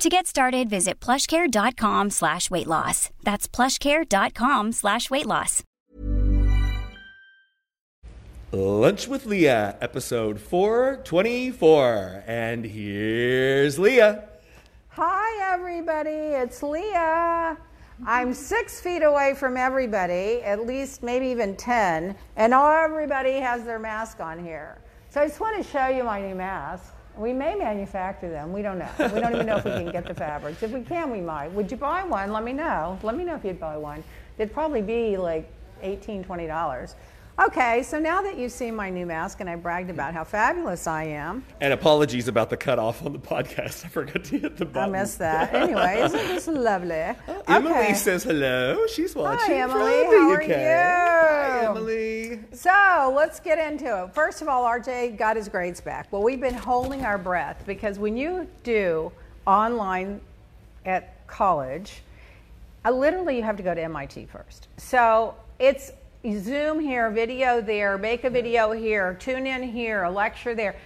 To get started, visit plushcare.com slash weight loss. That's plushcare.com slash weight loss. Lunch with Leah, episode 424. And here's Leah. Hi, everybody. It's Leah. I'm six feet away from everybody, at least maybe even 10, and everybody has their mask on here. So I just want to show you my new mask. We may manufacture them. We don't know. We don't even know if we can get the fabrics. If we can, we might. Would you buy one? Let me know. Let me know if you'd buy one. It'd probably be like $18, $20. Okay, so now that you've seen my new mask and I bragged about how fabulous I am, And apologies about the cutoff on the podcast. I forgot to hit the button. I missed that. Anyway, isn't this lovely? Emily Okay. says hello. She's watching. Hi, Emily. How are you? Hi, Emily. So let's get into it. First of all, RJ got his grades back. Well, we've been holding our breath because when you do online at college, uh, literally you have to go to MIT first. So it's Zoom here, video there, make a video here, tune in here, a lecture there.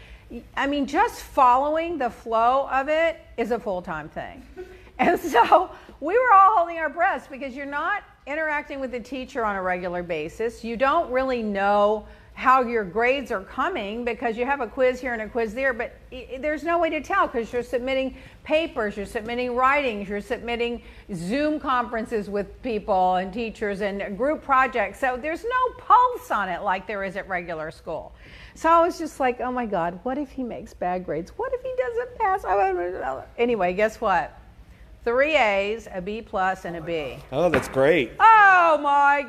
I mean, just following the flow of it is a full time thing. And so we were all holding our breaths because you're not interacting with the teacher on a regular basis. You don't really know how your grades are coming because you have a quiz here and a quiz there, but i- i- there's no way to tell because you're submitting papers, you're submitting writings, you're submitting Zoom conferences with people and teachers and group projects. So there's no pulse on it like there is at regular school. So I was just like, oh my God, what if he makes bad grades? What if he doesn't pass? Anyway, guess what? Three A's, a B plus, and a B. Oh, that's great. Oh my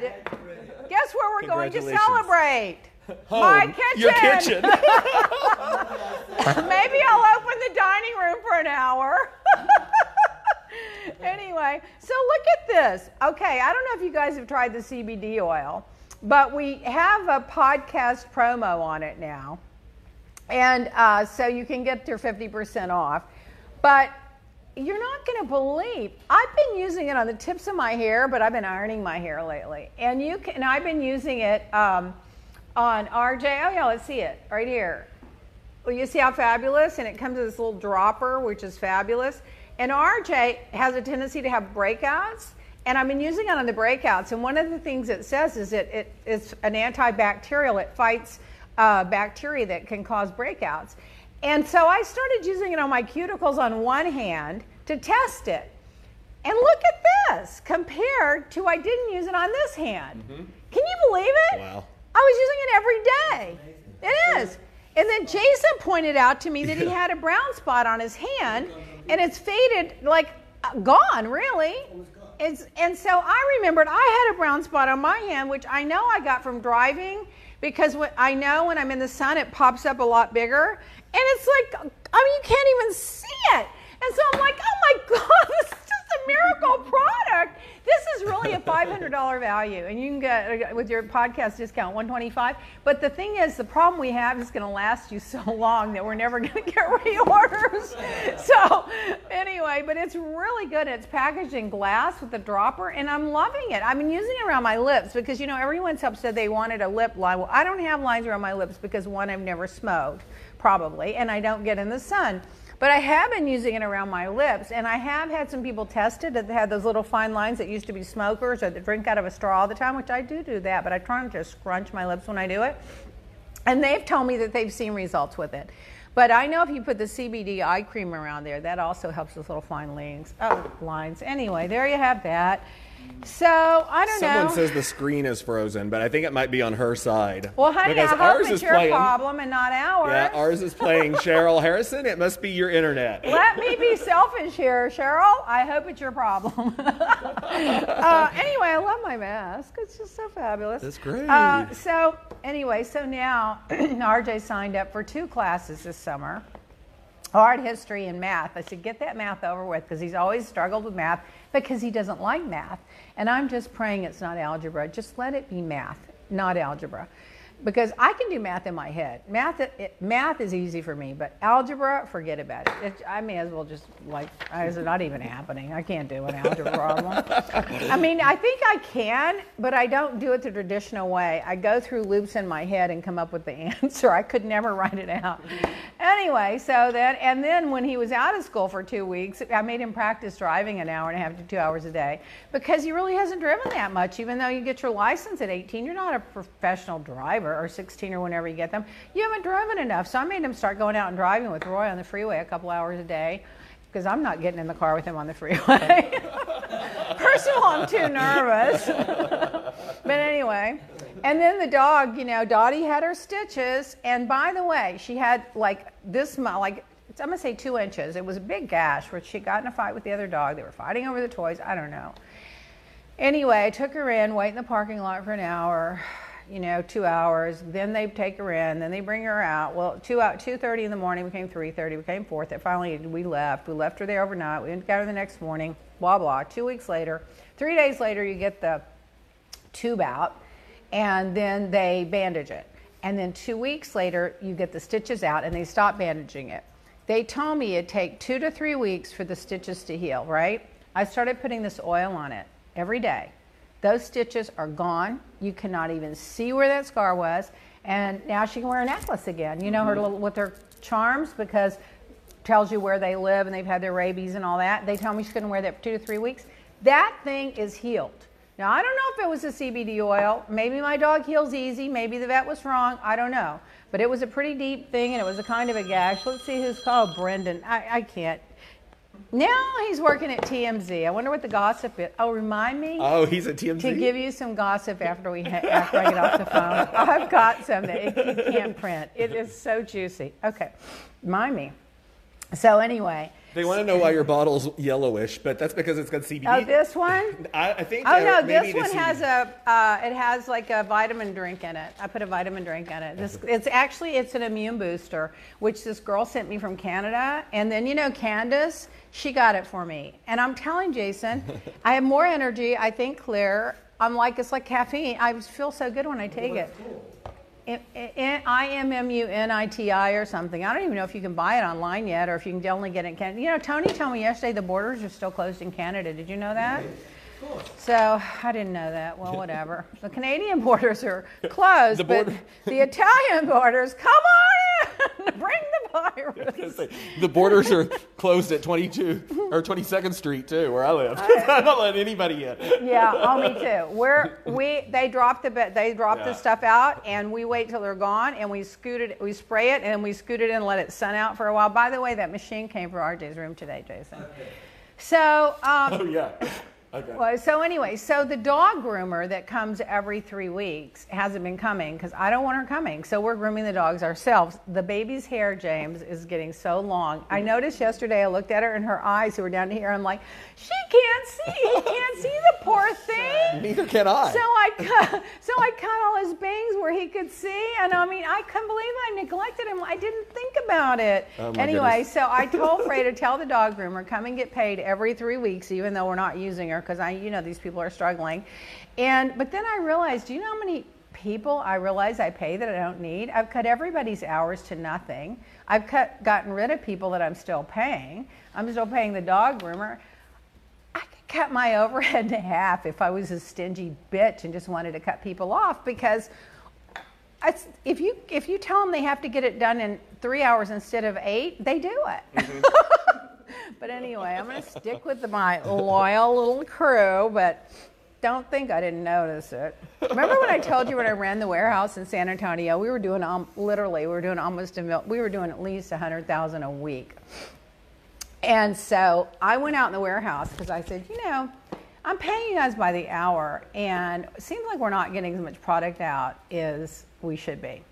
God! Guess where we're going to celebrate? Home. My kitchen. Your kitchen. Maybe I'll open the dining room for an hour. anyway, so look at this. Okay, I don't know if you guys have tried the CBD oil, but we have a podcast promo on it now. And uh, so you can get your 50% off. But you're not going to believe. I've been using it on the tips of my hair, but I've been ironing my hair lately. And you can, and I've been using it um, on RJ. Oh yeah, let's see it right here. Well, you see how fabulous, and it comes with this little dropper, which is fabulous. And RJ has a tendency to have breakouts, and I've been using it on the breakouts. And one of the things it says is it, it's an antibacterial. It fights uh, bacteria that can cause breakouts. And so I started using it on my cuticles on one hand to test it. And look at this compared to I didn't use it on this hand. Can you believe it? Wow. I was using it every day. It is. And then Jason pointed out to me that he had a brown spot on his hand and it's faded, like uh, gone, really. It's, and so I remembered I had a brown spot on my hand, which I know I got from driving because I know when I'm in the sun, it pops up a lot bigger. And it's like, I mean, you can't even see it. And so I'm like, oh my God, this is just a miracle product. This is really a $500 value, and you can get uh, with your podcast discount 125. But the thing is, the problem we have is going to last you so long that we're never going to get reorders. So anyway, but it's really good. It's packaged in glass with a dropper, and I'm loving it. I've been using it around my lips because you know everyone's said they wanted a lip line. Well, I don't have lines around my lips because one, I've never smoked, probably, and I don't get in the sun. But I have been using it around my lips, and I have had some people tested that had those little fine lines that used to be smokers or that drink out of a straw all the time, which I do do that, but I try not to scrunch my lips when I do it. And they've told me that they've seen results with it. But I know if you put the CBD eye cream around there, that also helps with little fine lines. Oh, lines. Anyway, there you have that. So I don't Someone know. Someone says the screen is frozen, but I think it might be on her side. well, honey, because I hope ours it's is your playing. problem and not ours. Yeah, ours is playing Cheryl Harrison. It must be your internet. Let me be selfish here, Cheryl. I hope it's your problem. uh, anyway, I love my mask. It's just so fabulous. That's great. Uh, so, anyway, so now RJ signed up for two classes this summer. art history and math. I said, get that math over with because he's always struggled with math because he doesn't like math. And I'm just praying it's not algebra. Just let it be math, not algebra because I can do math in my head. Math, it, math is easy for me, but algebra, forget about it. it. I may as well just like, it's not even happening. I can't do an algebra problem. I mean, I think I can, but I don't do it the traditional way. I go through loops in my head and come up with the answer. I could never write it out. Anyway, so then, and then when he was out of school for two weeks, I made him practice driving an hour and a half to two hours a day because he really hasn't driven that much. Even though you get your license at 18, you're not a professional driver or 16 or whenever you get them, you haven't driven enough. So I made him start going out and driving with Roy on the freeway a couple hours a day because I'm not getting in the car with him on the freeway. First of all, I'm too nervous. but anyway, and then the dog, you know, Dottie had her stitches, and by the way, she had like this, like I'm gonna say two inches. It was a big gash where she got in a fight with the other dog. They were fighting over the toys. I don't know. Anyway, I took her in, wait in the parking lot for an hour you know, two hours. Then they take her in. Then they bring her out. Well, two out two thirty in the morning became three thirty. Became four. That finally we left. We left her there overnight. We got her the next morning. Blah blah. Two weeks later, three days later, you get the tube out, and then they bandage it. And then two weeks later, you get the stitches out, and they stop bandaging it. They told me it'd take two to three weeks for the stitches to heal. Right? I started putting this oil on it every day those stitches are gone. You cannot even see where that scar was. And now she can wear a necklace again. You know, her mm-hmm. little, with her charms because tells you where they live and they've had their rabies and all that. They tell me she couldn't wear that for two to three weeks. That thing is healed. Now, I don't know if it was a CBD oil. Maybe my dog heals easy. Maybe the vet was wrong. I don't know. But it was a pretty deep thing and it was a kind of a gash. Let's see who's called Brendan. I, I can't. Now he's working at TMZ. I wonder what the gossip is. Oh, remind me. Oh, he's at TMZ. To give you some gossip after we ha- after I get off the phone. I've got some that you can't print. It is so juicy. Okay, remind me. So anyway, they want to know why your bottle's yellowish, but that's because it's got CBD. Oh, this one? I, I think. Oh no, this one has a. Uh, it has like a vitamin drink in it. I put a vitamin drink in it. This, it's actually it's an immune booster, which this girl sent me from Canada, and then you know Candace, she got it for me, and I'm telling Jason, I have more energy. I think clear. I'm like it's like caffeine. I feel so good when I take it. Cool. I M M U N I T I or something. I don't even know if you can buy it online yet or if you can only get it in Canada. You know, Tony told me yesterday the borders are still closed in Canada. Did you know that? So I didn't know that. Well, whatever. the Canadian borders are closed, the border- but the Italian borders, come on bring the virus. the borders are closed at 22 or 22nd Street too, where I live. I'm not letting anybody in. yeah, oh, me too. We're we they drop the they drop yeah. the stuff out, and we wait till they're gone, and we scoot it, we spray it, and we scoot it and let it sun out for a while. By the way, that machine came from RJ's room today, Jason. Okay. So. Um, oh yeah. Okay. Well, so anyway, so the dog groomer that comes every three weeks hasn't been coming because I don't want her coming. So we're grooming the dogs ourselves. The baby's hair, James, is getting so long. I mm-hmm. noticed yesterday. I looked at her and her eyes, who were down here. I'm like, she can't see. He can't see the poor thing. Neither can I. So I cut. So I cut all his bangs where he could see, and I mean, I couldn't believe I neglected him. I didn't think about it. Oh anyway, goodness. so I told Frey to tell the dog groomer come and get paid every three weeks, even though we're not using her because I, you know, these people are struggling. And but then I realized, do you know how many people I realize I pay that I don't need? I've cut everybody's hours to nothing. I've cut gotten rid of people that I'm still paying. I'm still paying the dog groomer. I could cut my overhead in half if I was a stingy bitch and just wanted to cut people off because if you if you tell them they have to get it done in three hours instead of eight, they do it. Mm-hmm. But anyway, I'm going to stick with my loyal little crew, but don't think I didn't notice it. Remember when I told you when I ran the warehouse in San Antonio, we were doing um, literally, we were doing almost a mil, we were doing at least 100,000 a week. And so I went out in the warehouse because I said, you know, I'm paying you guys by the hour, and it seems like we're not getting as much product out as we should be.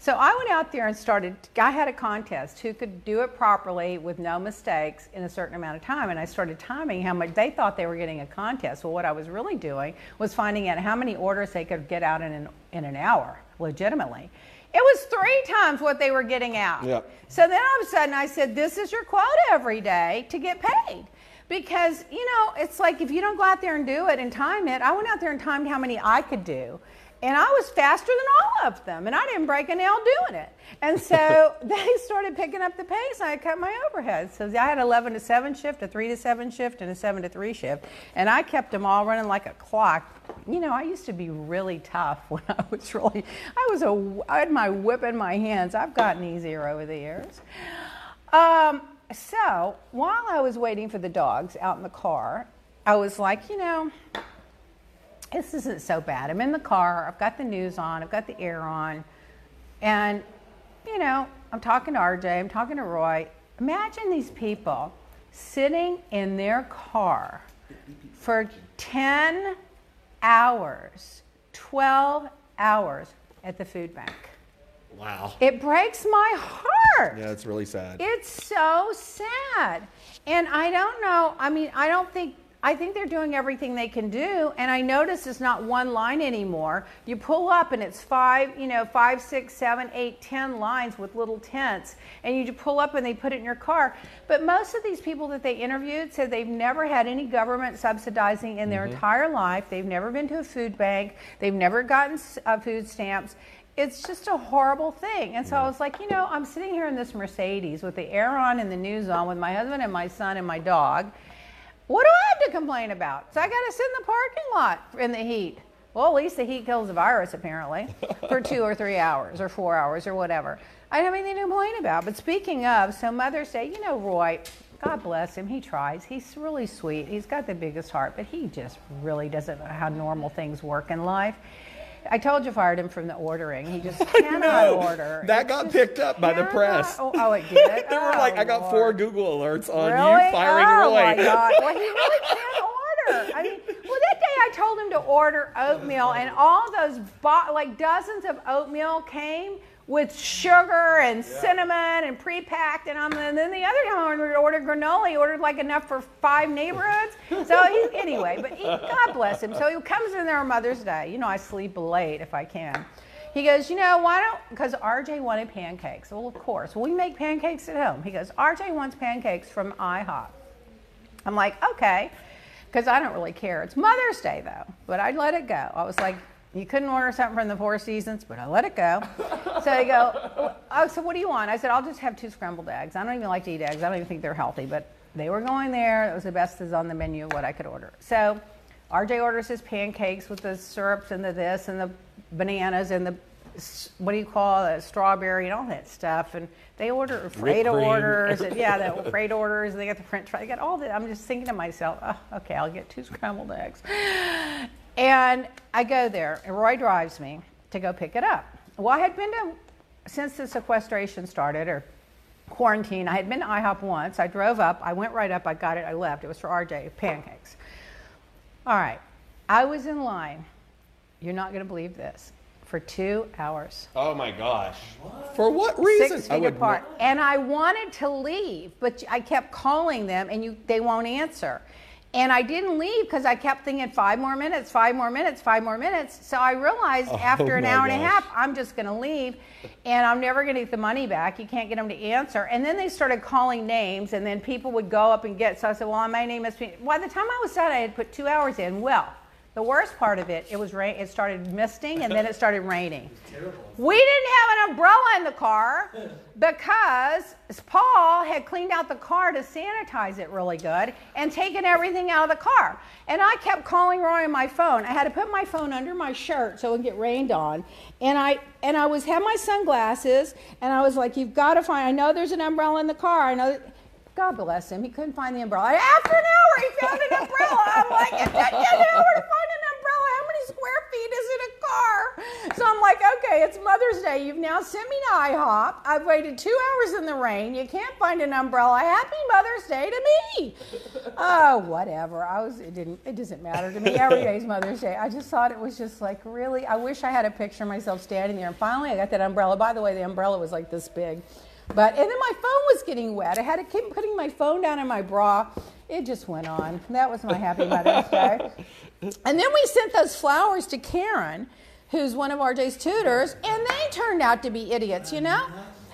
So I went out there and started, I had a contest who could do it properly with no mistakes in a certain amount of time. And I started timing how much they thought they were getting a contest. Well, what I was really doing was finding out how many orders they could get out in an, in an hour legitimately. It was three times what they were getting out. Yep. So then all of a sudden I said, This is your quota every day to get paid. Because, you know, it's like if you don't go out there and do it and time it, I went out there and timed how many I could do. And I was faster than all of them, and I didn't break a nail doing it. And so they started picking up the pace. I cut my overhead. So I had 11 to 7 shift, a 3 to 7 shift, and a 7 to 3 shift. And I kept them all running like a clock. You know, I used to be really tough when I was really, I was a, I had my whip in my hands. I've gotten easier over the years. Um, so while I was waiting for the dogs out in the car, I was like, you know, this isn't so bad. I'm in the car, I've got the news on, I've got the air on, and, you know, I'm talking to RJ, I'm talking to Roy. Imagine these people sitting in their car for 10 hours, 12 hours at the food bank. Wow. It breaks my heart. Yeah, it's really sad. It's so sad. And I don't know, I mean, I don't think I think they're doing everything they can do. And I notice it's not one line anymore. You pull up and it's five, you know, five, six, seven, eight, ten lines with little tents. And you pull up and they put it in your car. But most of these people that they interviewed said they've never had any government subsidizing in their entire life. They've never been to a food bank. They've never gotten uh, food stamps it's just a horrible thing. And so I was like, you know, I'm sitting here in this Mercedes with the air on and the news on with my husband and my son and my dog. What do I have to complain about? So I got to sit in the parking lot in the heat. Well, at least the heat kills the virus, apparently, for two or three hours or four hours or whatever. I don't have anything to complain about. But speaking of, so Mother's Day, you know, Roy, God bless him, he tries. He's really sweet. He's got the biggest heart, but he just really doesn't know how normal things work in life. I told you fired him from the ordering. He just cannot No, order. that It's got picked up by the press. Oh, oh, it did. There were Oh, like, I got four Google alerts on Really? you firing oh Roy. Oh my God. Well, he really can't order. I mean, well, that day I told him to order oatmeal, and all those, bo- like dozens of oatmeal came with sugar and cinnamon and pre-packed, and, I'm, and then the other time I ordered, ordered granola, he ordered like enough for five neighborhoods. So he, anyway, but he, God bless him. So he comes in there on Mother's Day. You know, I sleep late if I can. He goes, you know, why don't, because RJ wanted pancakes. Well, of course, we make pancakes at home. He goes, RJ wants pancakes from IHOP. I'm like, okay, because I don't really care. It's Mother's Day though, but I let it go. I was like, you couldn't order something from the Four Seasons, but I let it go. so I go, oh, so what do you want? I said, I'll just have two scrambled eggs. I don't even like to eat eggs. I don't even think they're healthy, but they were going there. It was the best is on the menu of what I could order. So RJ orders his pancakes with the syrups and the this and the bananas and the what do you call it, strawberry and all that stuff. And they order Fredo cream. orders and yeah, the Freight orders. And they got the French fries. They got all that. I'm just thinking to myself, oh, okay, I'll get two scrambled eggs. And I go there, and Roy drives me to go pick it up. Well, I had been to since the sequestration started or quarantine. I had been to IHOP once. I drove up. I went right up. I got it. I left. It was for RJ pancakes. All right. I was in line. You're not going to believe this. For two hours, Oh my gosh. For what reason? six I feet would apart, not- and I wanted to leave, but I kept calling them, and you they won't answer. And I didn't leave because I kept thinking five more minutes, five more minutes, five more minutes. So I realized oh after an Oh hour and a half, I'm just going to leave, and I'm never going to get the money back. You can't get them to answer. And then they started calling names, and then people would go up and get. So I said, "Well, my name is. By the time I was done, I had put two hours in. Well, the worst part of it, it was rain. It started misting, and then it started raining. We didn't have an umbrella in the car because Paul had cleaned out the car to sanitize it really good and taken everything out of the car. And I kept calling Roy on my phone. I had to put my phone under my shirt so it would get rained on. And I and I was had my sunglasses and I was like, "You've got to find. I know there's an umbrella in the car. I know." God bless him. He couldn't find the umbrella. After an hour, he found an umbrella. I'm like, it took you an hour to find an umbrella. How many square feet is in a car? So I'm like, okay, it's Mother's Day. You've now sent me to IHOP. I've waited two hours in the rain. You can't find an umbrella. Happy Mother's Day to me. Oh, whatever. I was. It didn't. It doesn't matter to me. Every day's Mother's Day. I just thought it was just like really. I wish I had a picture of myself standing there. And finally, I got that umbrella. By the way, the umbrella was like this big. But and then my phone was getting wet. I had to keep putting my phone down in my bra. It just went on. That was my happy Mother's Day. And then we sent those flowers to Karen who's one of RJ's tutors, and they turned out to be idiots, you know?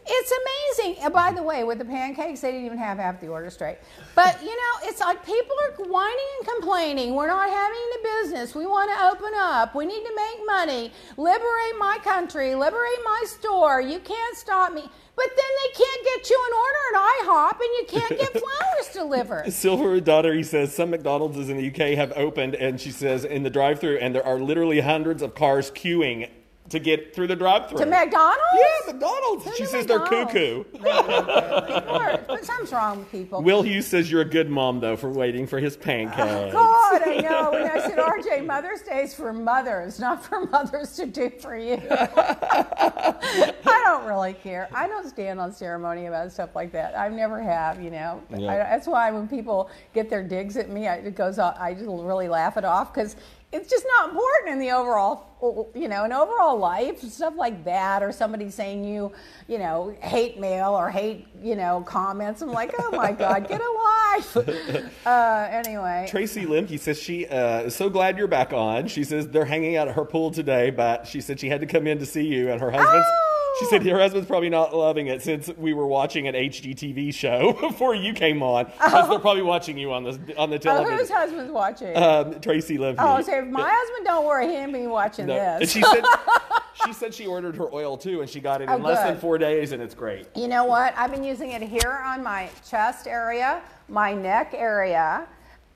It's amazing. And by the way, with the pancakes, they didn't even have half the order straight. But you know, it's like people are whining and complaining. We're not having the business. We want to open up. We need to make money. Liberate my country. Liberate my store. You can't stop me. But then they can't get you an order at IHOP and you can't get flowers delivered. Silver Daughter, he says, some McDonald's in the UK have opened, and she says, in the drive through, and there are literally hundreds of cars queuing to get through the drive-through. To McDonald's? Yeah, McDonald's. she says they're cuckoo. but something's wrong with people. Will Hughes says you're a good mom though for waiting for his pancakes. Oh, God, I know. When I said RJ, Mother's Day is for mothers, not for mothers to do for you. I don't really care. I don't stand on ceremony about stuff like that. I never have, you know. Yeah. I, that's why when people get their digs at me, I, it goes. I just really laugh it off because it's just not important in the overall, you know, in overall life, stuff like that, or somebody saying you, you know, hate mail or hate, you know, comments. I'm like, oh my God, get a life. Uh, anyway. Tracy Limke says she uh, is so glad you're back on. She says they're hanging out at her pool today, but she said she had to come in to see you and her husband's. Oh! She said her husband's probably not loving it since we were watching an HGTV show before you came on. Oh. They're probably watching you on the on the television. Oh, whose husband's watching? Um, Tracy Limke. Oh, so if my husband don't worry, he ain't be watching no. this. And she said she said she ordered her oil too, and she got it in oh, less than four days, and it's great. You know what? I've been using it here on my chest area, my neck area,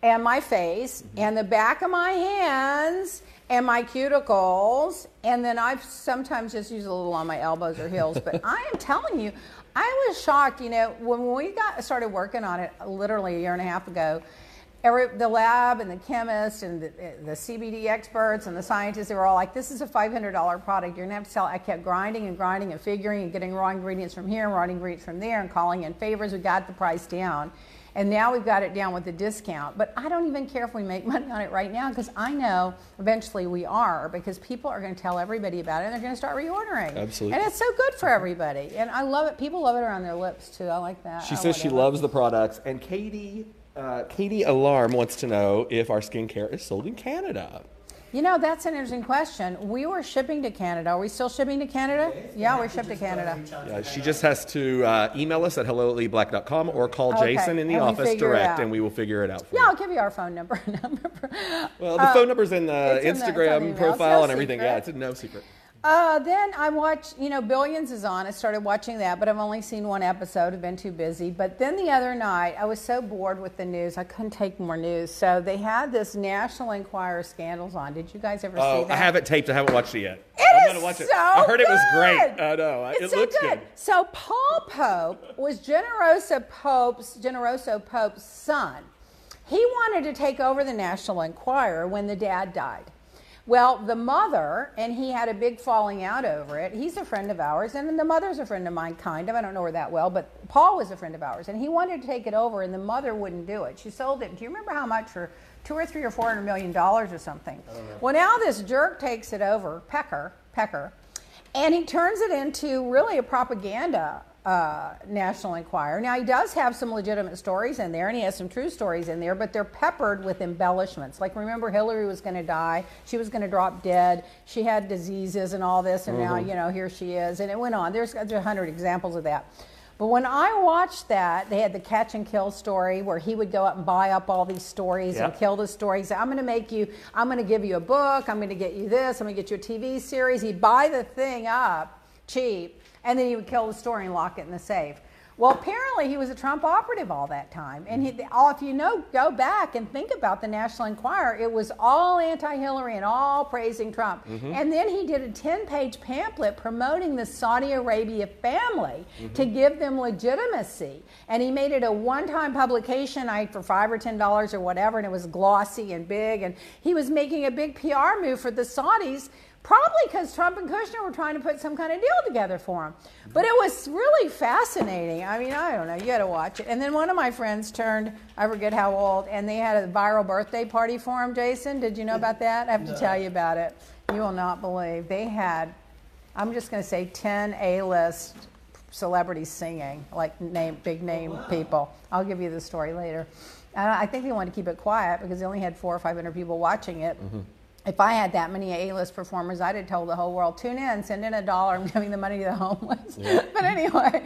and my face, mm-hmm. and the back of my hands and my cuticles, and then I've sometimes just use a little on my elbows or heels. But I am telling you, I was shocked. You know, when we got started working on it, literally a year and a half ago, every, the lab and the chemists and the, the, CBD experts and the scientists, they were all like, "This is a $500 product. You're gonna have to sell." I kept grinding and grinding and figuring and getting raw ingredients from here, and raw ingredients from there, and calling in favors. We got the price down. And now we've got it down with the discount. But I don't even care if we make money on it right now because I know eventually we are because people are going to tell everybody about it and they're going to start reordering. Absolutely. And it's so good for everybody. And I love it. People love it around their lips too. I like that. She says she loves the products. And Katie, uh, Katie Alarm wants to know if our skincare is sold in Canada. You know, that's an interesting question. We were shipping to Canada. Are we still shipping to Canada? Yeah, we're shipped to Canada. Yeah, she just has to uh, email us at hello at or call okay. Jason in the and office direct and we will figure it out for yeah, you. Yeah, I'll give you our phone number. well, the uh, phone number's in the Instagram in the, profile no and everything. Secret. Yeah, it's a no secret. Uh, then I watched, you know, Billions is on. I started watching that, but I've only seen one episode. I've been too busy. But then the other night, I was so bored with the news, I couldn't take more news. So they had this National Enquirer scandals on. Did you guys ever oh, see that? I have it taped. I haven't watched it yet. It I'm gonna watch it. So I heard good. it was great. I know. It's it so looks good. good. So Paul Pope was Generoso Pope's Generoso Pope's son. He wanted to take over the National Enquirer when the dad died. Well, the mother, and he had a big falling out over it. He's a friend of ours, and the mother's a friend of mine, kind of. I don't know her that well, but Paul was a friend of ours, and he wanted to take it over, and the mother wouldn't do it. She sold it. Do you remember how much for two or three or four hundred million dollars or something? Well, now this jerk takes it over, Pecker, Pecker, and he turns it into really a propaganda uh, National Enquirer. Now, he does have some legitimate stories in there, and he has some true stories in there, but they're peppered with embellishments. Like, remember, Hillary was going to die. She was going to drop dead. She had diseases and all this, and mm-hmm. now, you know, here she is. And it went on. There's, there's 100 examples of that. But when I watched that, they had the catch and kill story where he would go up and buy up all these stories yep. and kill the stories. I'm going to make you, I'm going to give you a book, I'm going to get you this, I'm going to get you a TV series. He'd buy the thing up cheap and then he would kill the story and lock it in the safe. Well, apparently he was a Trump operative all that time. And he, all, if you know, go back and think about the National Enquirer, it was all anti-Hillary and all praising Trump. Mm-hmm. And then he did a 10-page pamphlet promoting the Saudi Arabia family mm-hmm. to give them legitimacy. And he made it a one-time publication, I for five or ten dollars or whatever, and it was glossy and big. And he was making a big PR move for the Saudis Probably because Trump and Kushner were trying to put some kind of deal together for him. But it was really fascinating. I mean, I don't know. You got to watch it. And then one of my friends turned, I forget how old, and they had a viral birthday party for him, Jason. Did you know about that? I have to tell you about it. You will not believe. They had, I'm just going to say 10 A list celebrities singing, like name, big name wow. people. I'll give you the story later. I think they wanted to keep it quiet because they only had four or 500 people watching it. Mm-hmm if I had that many A-list performers, I'd have told the whole world, tune in, send in a dollar, I'm giving the money to the homeless. but anyway,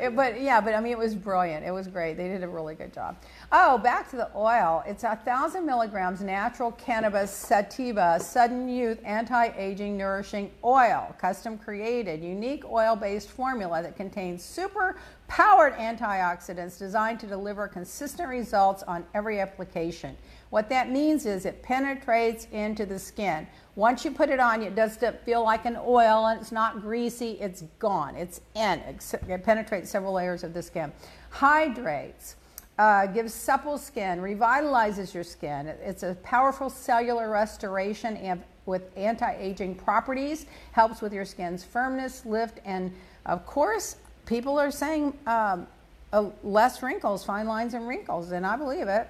it, but yeah, but I mean, it was brilliant. It was great. They did a really good job. Oh, back to the oil. It's a thousand milligrams natural cannabis sativa, sudden youth, anti-aging, nourishing oil, custom created, unique oil-based formula that contains super powered antioxidants designed to deliver consistent results on every application. What that means is it penetrates into the skin. Once you put it on, it doesn't feel like an oil and it's not greasy, it's gone. It's in. It penetrates several layers of the skin. Hydrates. Uh, gives supple skin, revitalizes your skin. It's a powerful cellular restoration and with anti-aging properties, helps with your skin's firmness, lift, and of course, people are saying um, uh, less wrinkles, fine lines and wrinkles, and I believe it.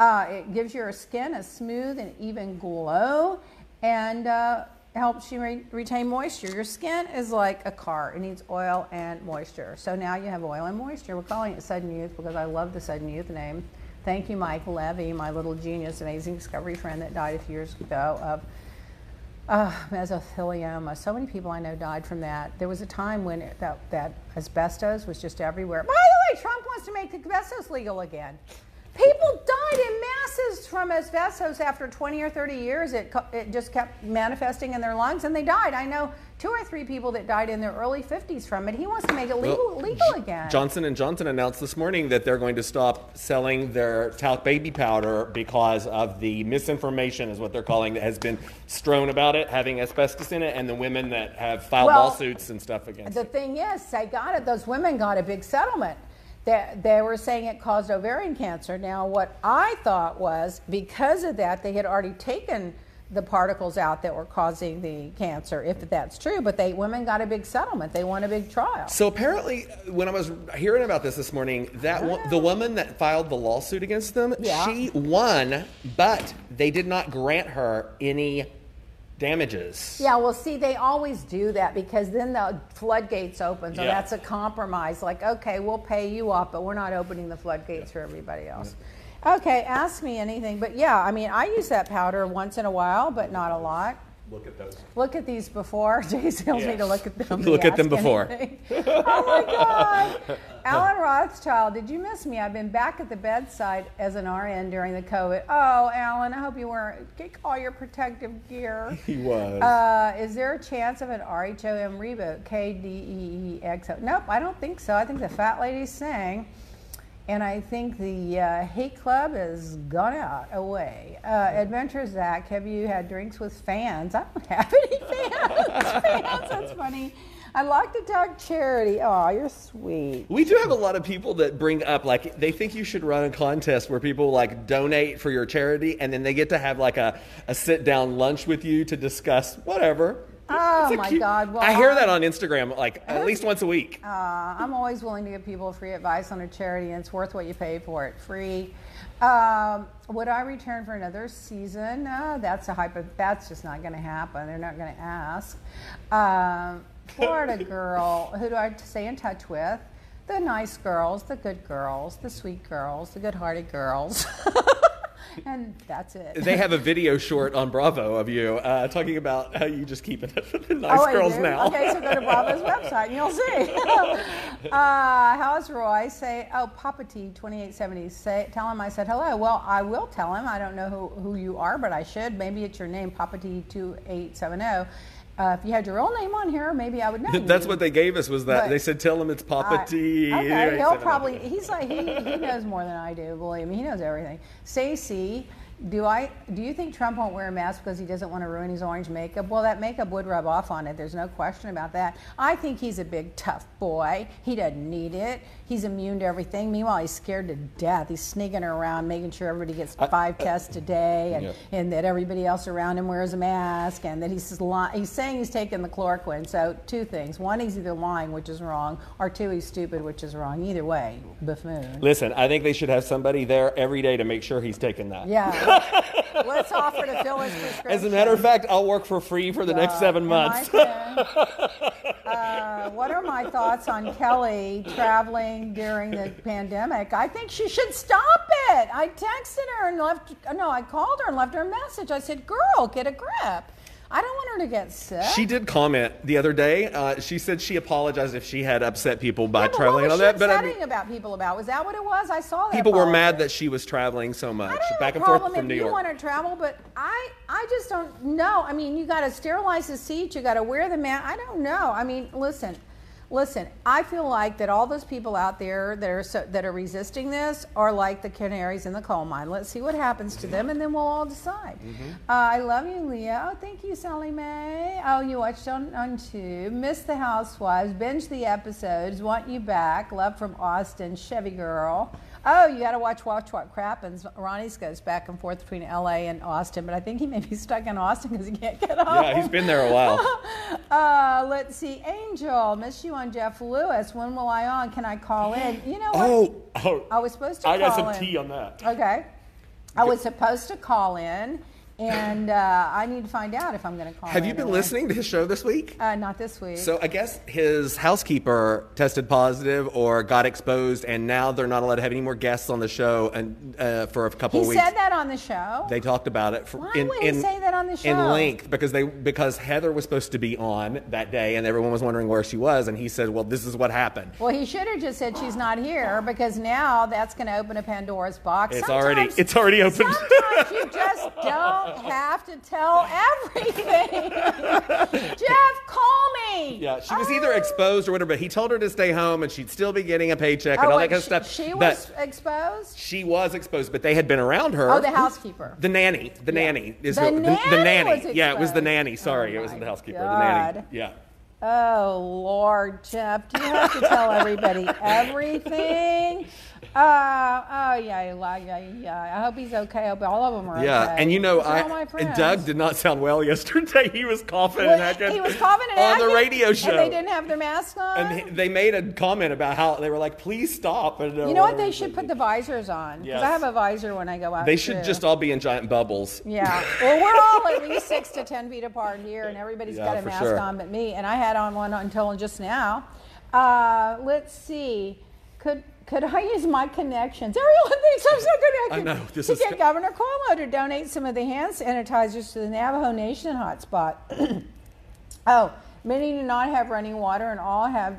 Uh, it gives your skin a smooth and even glow and uh, helps you re- retain moisture. Your skin is like a car, it needs oil and moisture. So now you have oil and moisture. We're calling it Sudden Youth because I love the Sudden Youth name. Thank you, Mike Levy, my little genius, amazing discovery friend that died a few years ago of uh, mesothelioma. So many people I know died from that. There was a time when it, that, that asbestos was just everywhere. By the way, Trump wants to make asbestos legal again. People died in masses from asbestos after 20 or 30 years. It, it just kept manifesting in their lungs and they died. I know two or three people that died in their early 50s from it. He wants to make it legal, well, legal again. Johnson and Johnson announced this morning that they're going to stop selling their talc baby powder because of the misinformation, is what they're calling, that has been strewn about it having asbestos in it, and the women that have filed well, lawsuits and stuff against the it. The thing is, they got it. Those women got a big settlement they, they were saying it caused ovarian cancer. Now, what I thought was because of that, they had already taken the particles out that were causing the cancer, if that's true. But they women got a big settlement. They won a big trial. So apparently, when I was hearing about this this morning, that the woman that filed the lawsuit against them, yeah. she won, but they did not grant her any damages. Yeah, well, see, they always do that because then the floodgates open. So yeah. that's a compromise. Like, okay, we'll pay you off, but we're not opening the floodgates yeah. for everybody else. Okay, ask me anything. But yeah, I mean, I use that powder once in a while, but not a lot. Look at those. Look at these before. Jay tells yes. me to look at them. look at them before. oh my God. Alan Rothschild, did you miss me? I've been back at the bedside as an RN during the COVID. Oh, Alan, I hope you weren't. Get all your protective gear. He was. Uh, is there a chance of an RHOM reboot? K D E E X O. Nope, I don't think so. I think the fat lady's saying. And I think the uh, hate club has gone out away. Uh, Adventure Zach, have you had drinks with fans? I don't have any fans. fans, that's funny. I like to talk charity. Oh, you're sweet. We do have a lot of people that bring up like they think you should run a contest where people like donate for your charity and then they get to have like a, a sit down lunch with you to discuss whatever. Oh my cute, God! Well, I hear that on Instagram like at least once a week. Uh, I'm always willing to give people free advice on a charity, and it's worth what you pay for it. Free. Um, would I return for another season? Uh, that's a hypo. That's just not going to happen. They're not going to ask. Um, Florida girl. Who do I stay in touch with? The nice girls, the good girls, the sweet girls, the good-hearted girls. and that's it. They have a video short on Bravo of you uh, talking about how you just keep it nice oh, girls now. Okay, so go to Bravo's website and you'll see. uh, how's Roy? Say, oh, Papa T, 2870. Say, tell him I said hello. Well, I will tell him. I don't know who, who you are, but I should. Maybe it's your name, Papa T, 2870. Uh, if you had your real name on here, maybe I would know. That's what they gave us. Was that but, they said, "Tell him it's Papa uh, T." Okay, he'll probably. He's like he, he knows more than I do. Believe me, he knows everything. Stacy, do I? Do you think Trump won't wear a mask because he doesn't want to ruin his orange makeup? Well, that makeup would rub off on it. There's no question about that. I think he's a big tough boy. He doesn't need it. He's immune to everything. Meanwhile, he's scared to death. He's sneaking around, making sure everybody gets five I, tests a day, and, yeah. and that everybody else around him wears a mask, and that he's he's saying he's taking the chloroquine. So two things: one, he's either lying, which is wrong, or two, he's stupid, which is wrong. Either way, buffoon. Listen, I think they should have somebody there every day to make sure he's taking that. Yeah. Let's offer to fill his prescription. As a matter of fact, I'll work for free for the next seven months. uh, what are my thoughts on Kelly traveling during the pandemic? I think she should stop it. I texted her and left. No, I called her and left her a message. I said, "Girl, get a grip. I don't want her to get sick." She did comment the other day. Uh, she said she apologized if she had upset people by Yeah, but traveling what was on she that. But I upsetting mean, about people about? Was that what it was? I saw that. people were mad that she was traveling so much I back and forth problem from if New you York. want to travel, but I, I just don't know. I mean, you got to sterilize the seat. You got to wear the mask. I don't know. I mean, listen, listen. I feel like that all those people out there that are so, that are resisting this are like the canaries in the coal mine. Let's see what happens to them, and then we'll all decide. Mm-hmm. Uh, I love you, Leah. Oh, thank you, Sally Mae. Oh, you watched on on Tube. Missed the Housewives. Binge the episodes. Want you back. Love from Austin. Chevy girl. Oh, you got to watch Watch What Crappens. Ronnie's goes back and forth between L.A. and Austin, but I think he may be stuck in Austin because he can't get home. yeah, he's been there a while. Uh, let's see, Angel, miss you on Jeff Lewis. When will I on? Can I call in? You know what? oh, oh, I was supposed to. I got some in. tea on that. Okay, I was supposed to call in, and uh, I need to find out if I'm going to call. have you been listening to his show this week? Uh, not this week. So I guess his housekeeper tested positive or got exposed, and now they're not allowed to have any more guests on the show and uh, for a couple he of weeks. said that on the show. They talked about it for, Why in, would he in, say that on the show? in length because they because Heather was supposed to be on that day and everyone was wondering where she was and he said, "Well, this is what happened." well, he should have just said she's not here because now that's going to open a Pandora's box. It's already it's already open. Sometimes you just don't have to tell everything. Jeff, call me. yeah, she was Oh. either exposed or whatever, but he told her to stay home and she'd still be getting a paycheck and Oh, all wait, that kind of stuff. She but was exposed. she was exposed, but they had been around her. Oh, the housekeeper. The nanny. The nanny is The who, nanny the, nanny. was yeah, it was the nanny. Sorry, Oh it wasn't the housekeeper. God. The nanny. Yeah. Oh Lord, Jeff, do you have to tell everybody everything? Uh, oh yeah, yeah, yeah, yeah. I hope he's okay. I hope all of them are Yeah, okay. and you know, I and. Doug did not sound well yesterday. He was coughing Well, and acting. He was coughing and on acting, the radio show. and they didn't have their masks on. And he- they made a comment about how they were like, "Please stop." And, uh, you know what? They should put the visors on because Yes. I have a visor when I go out. They should too. just all be in giant bubbles. Yeah. Well, we're all at least six to ten feet apart here, and everybody's Yeah, got a mask sure. on but me, and I had on one until just now. Uh, let's see. Could could I use my connections? Everyone thinks I'm so connected. I know, this to is- get Governor Cuomo to donate some of the hand sanitizers to the Navajo Nation hotspot. oh, many do not have running water, and all have.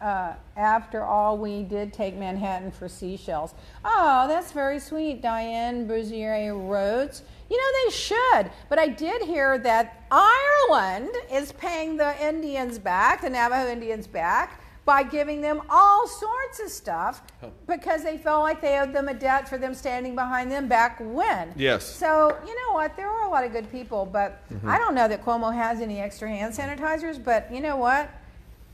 Uh, after all, we did take Manhattan for seashells. Oh, that's very sweet, Diane Bouzier Rhodes. You know, they should. But I did hear that Ireland is paying the Indians back, the Navajo Indians back, by giving them all sorts of stuff oh. because they felt like they owed them a debt for them standing behind them back when. Yes. So, you know what? There are a lot of good people, but mm-hmm. I don't know that Cuomo has any extra hand sanitizers, but you know what?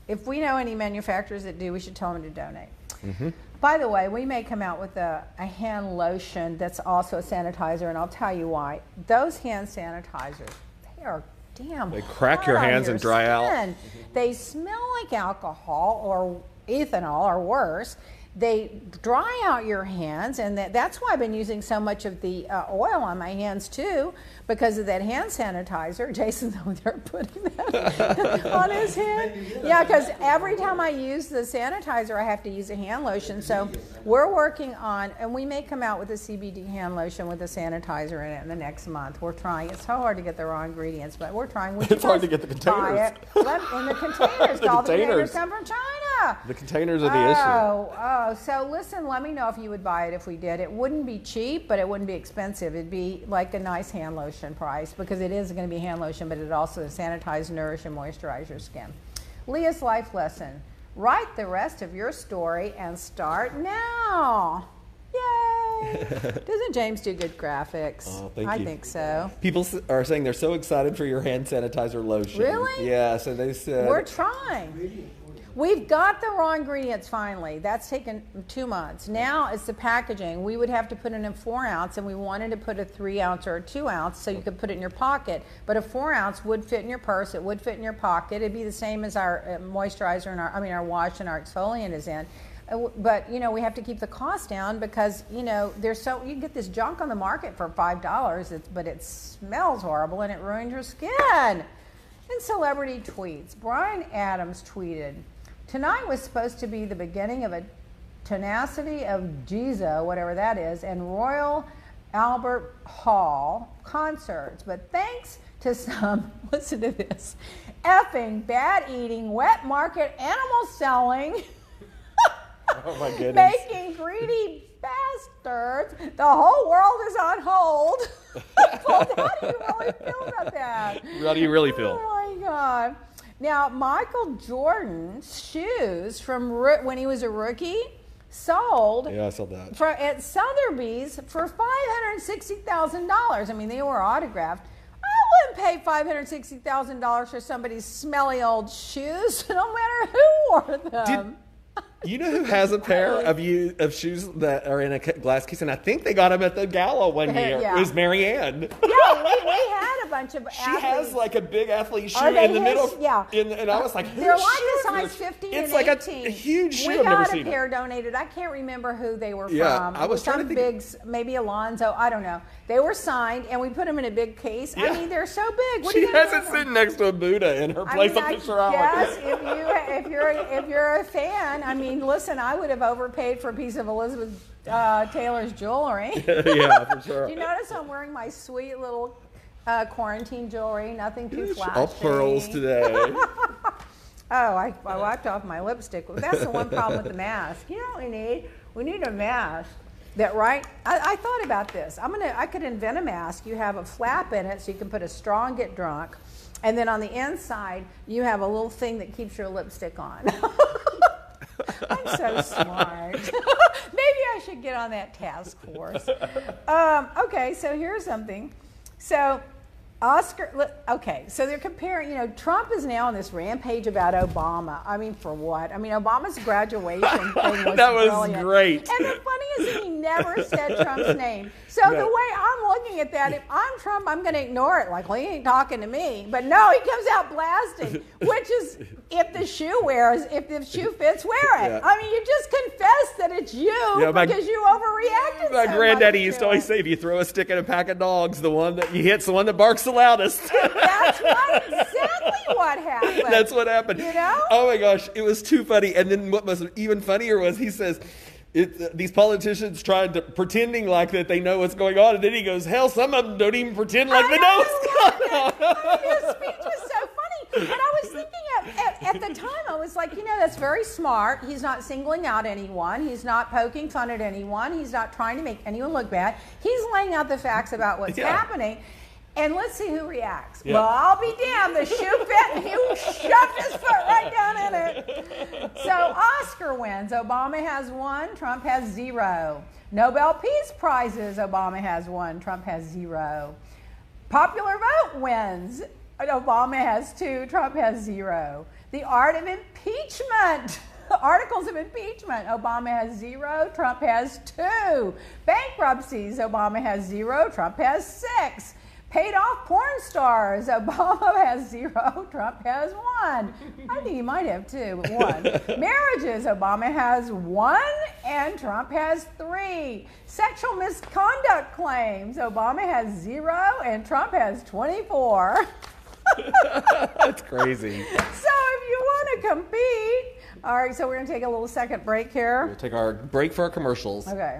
If we know any manufacturers that do, we should tell them to donate. Mm-hmm. By the way, we may come out with a, a hand lotion that's also a sanitizer, and I'll tell you why. Those hand sanitizers, they are damn They crack your hands and dry out. skin. They smell like alcohol or ethanol or worse. They dry out your hands, and that, that's why I've been using so much of the uh, oil on my hands too, because of that hand sanitizer. Jason's over there putting that on his hand. Yeah, because every time I use the sanitizer, I have to use a hand lotion. So we're working on, and we may come out with a CBD hand lotion with a sanitizer in it in the next month. We're trying. It's so hard to get the raw ingredients, but we're trying. You It's hard to get the buy containers. it? Let- And the containers. The all the containers. containers come from China. The containers are the issue. Oh, oh, so listen, let me know if you would buy it if we did. It wouldn't be cheap, but it wouldn't be expensive. It'd be like a nice hand lotion price because it is going to be hand lotion, but it also sanitize, nourish, and moisturize your skin. Leah's life lesson. Write the rest of your story and start now. Yay! Doesn't James do good graphics? Oh, thank I you. think so. People are saying they're so excited for your hand sanitizer lotion. Really? Yeah. So they said. We're trying. We've got the raw ingredients finally. That's taken two months. Now it's the packaging. We would have to put in four ounce, and we wanted to put a three ounce or a two ounce so you could put it in your pocket. But a four ounce would fit in your purse. It would fit in your pocket. It'd be the same as our uh, moisturizer and our, I mean, our wash and our exfoliant is in. Uh, But you know we have to keep the cost down because you know there's so you get this junk on the market for five dollars, but it smells horrible and it ruins your skin. And celebrity tweets. Bryan Adams tweeted, "Tonight was supposed to be the beginning of a tenacity of Giza, whatever that is, and Royal Albert Hall concerts. But thanks to some, listen to this, effing, bad eating, wet market, animal selling." Oh my goodness. making greedy bastards. The whole world is on hold. How do you really feel about that? How do you really feel? Oh my God. Now, Michael Jordan's shoes from when he was a rookie sold Yeah, I saw that. for, at Sotheby's for $560,000. I mean, they were autographed. I wouldn't pay $560,000 for somebody's smelly old shoes, no matter who wore them. You know who has a pair of you of shoes that are in a glass case, and I think they got them at the gala one year. Yeah. It was Marianne. yeah, we, we had a bunch of She athletes. has like a big athlete shoe in the his? middle. Yeah. In, and I was like, who They're like a size? 15 It's like 18. a, a huge shoe. We I've never got a pair donated. I can't remember who they were Yeah, from. I was trying to some think big, maybe Alonzo. I don't know. They were signed, and we put them in a big case. Yeah. I mean, they're so big. What She are you gonna has it sitting next to a Buddha in her I place mean, on I the shrine. guess if you if you're if you're a fan, I mean, listen, I would have overpaid for a piece of Elizabeth uh, Taylor's jewelry. yeah, for sure. Do you notice I'm wearing my sweet little uh, quarantine jewelry? Nothing too flashy. All pearls today. Oh, I, I wiped off my lipstick. That's the one problem with the mask. You know what we need? We need a mask that right. I, I thought about this. I'm gonna. I could invent a mask. You have a flap in it, so you can put a straw and get drunk, and then on the inside you have a little thing that keeps your lipstick on. I'm so smart. Maybe I should get on that task force. Um, okay, so here's something. So, Oscar, okay, so they're comparing, you know, Trump is now on this rampage about Obama. I mean, for what? I mean, Obama's graduation thing was That was brilliant. great. And the funniest thing, he never said Trump's name. So the way I'm looking at that, if I'm Trump, I'm going to ignore it. Like, well, he ain't talking to me. But no, he comes out blasting, which is if the shoe wears, if the shoe fits, wear it. Yeah. I mean, you just confess that it's you Yeah, my- because you overreacted. My so granddaddy used to to always say, if you throw a stick at a pack of dogs, the one that you hit's the one that barks the loudest. That's right, exactly what happened. That's what happened. You know? Oh my gosh, it was too funny. And then what was even funnier was he says, it, these politicians trying to pretending like that they know what's going on, and then he goes, "Hell, some of them don't even pretend like I they know, know what's going on." His speech was so funny. And I was thinking at, at, at the time, I was like, you know, that's very smart. He's not singling out anyone. He's not poking fun at anyone. He's not trying to make anyone look bad. He's laying out the facts about what's Yeah. happening. And let's see who reacts. Yeah. Well, I'll be damned. The shoe fit, and he shoved his foot right down in it. So Oscar wins. Obama has one. Trump has zero. Nobel Peace Prizes. Obama has one. Trump has zero. Popular vote wins. Obama has two. Trump has zero. The art of impeachment. Articles of impeachment. Obama has zero. Trump has two. Bankruptcies. Obama has zero. Trump has six. Paid off porn stars. Obama has zero. Trump has one. I think he might have two, but one. Marriages. Obama has one and Trump has three. Sexual misconduct claims. Obama has zero and Trump has 24. That's crazy. So if you want to compete, all right, so we're going to take a little second break here. We'll take our break for our commercials. Okay.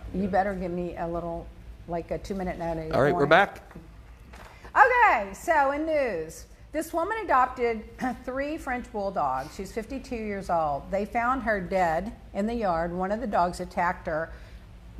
You better give me a little, like a two minute notice. All right, we're back. Okay, so in news, this woman adopted three French bulldogs. She's 52 years old. They found her dead in the yard. One of the dogs attacked her,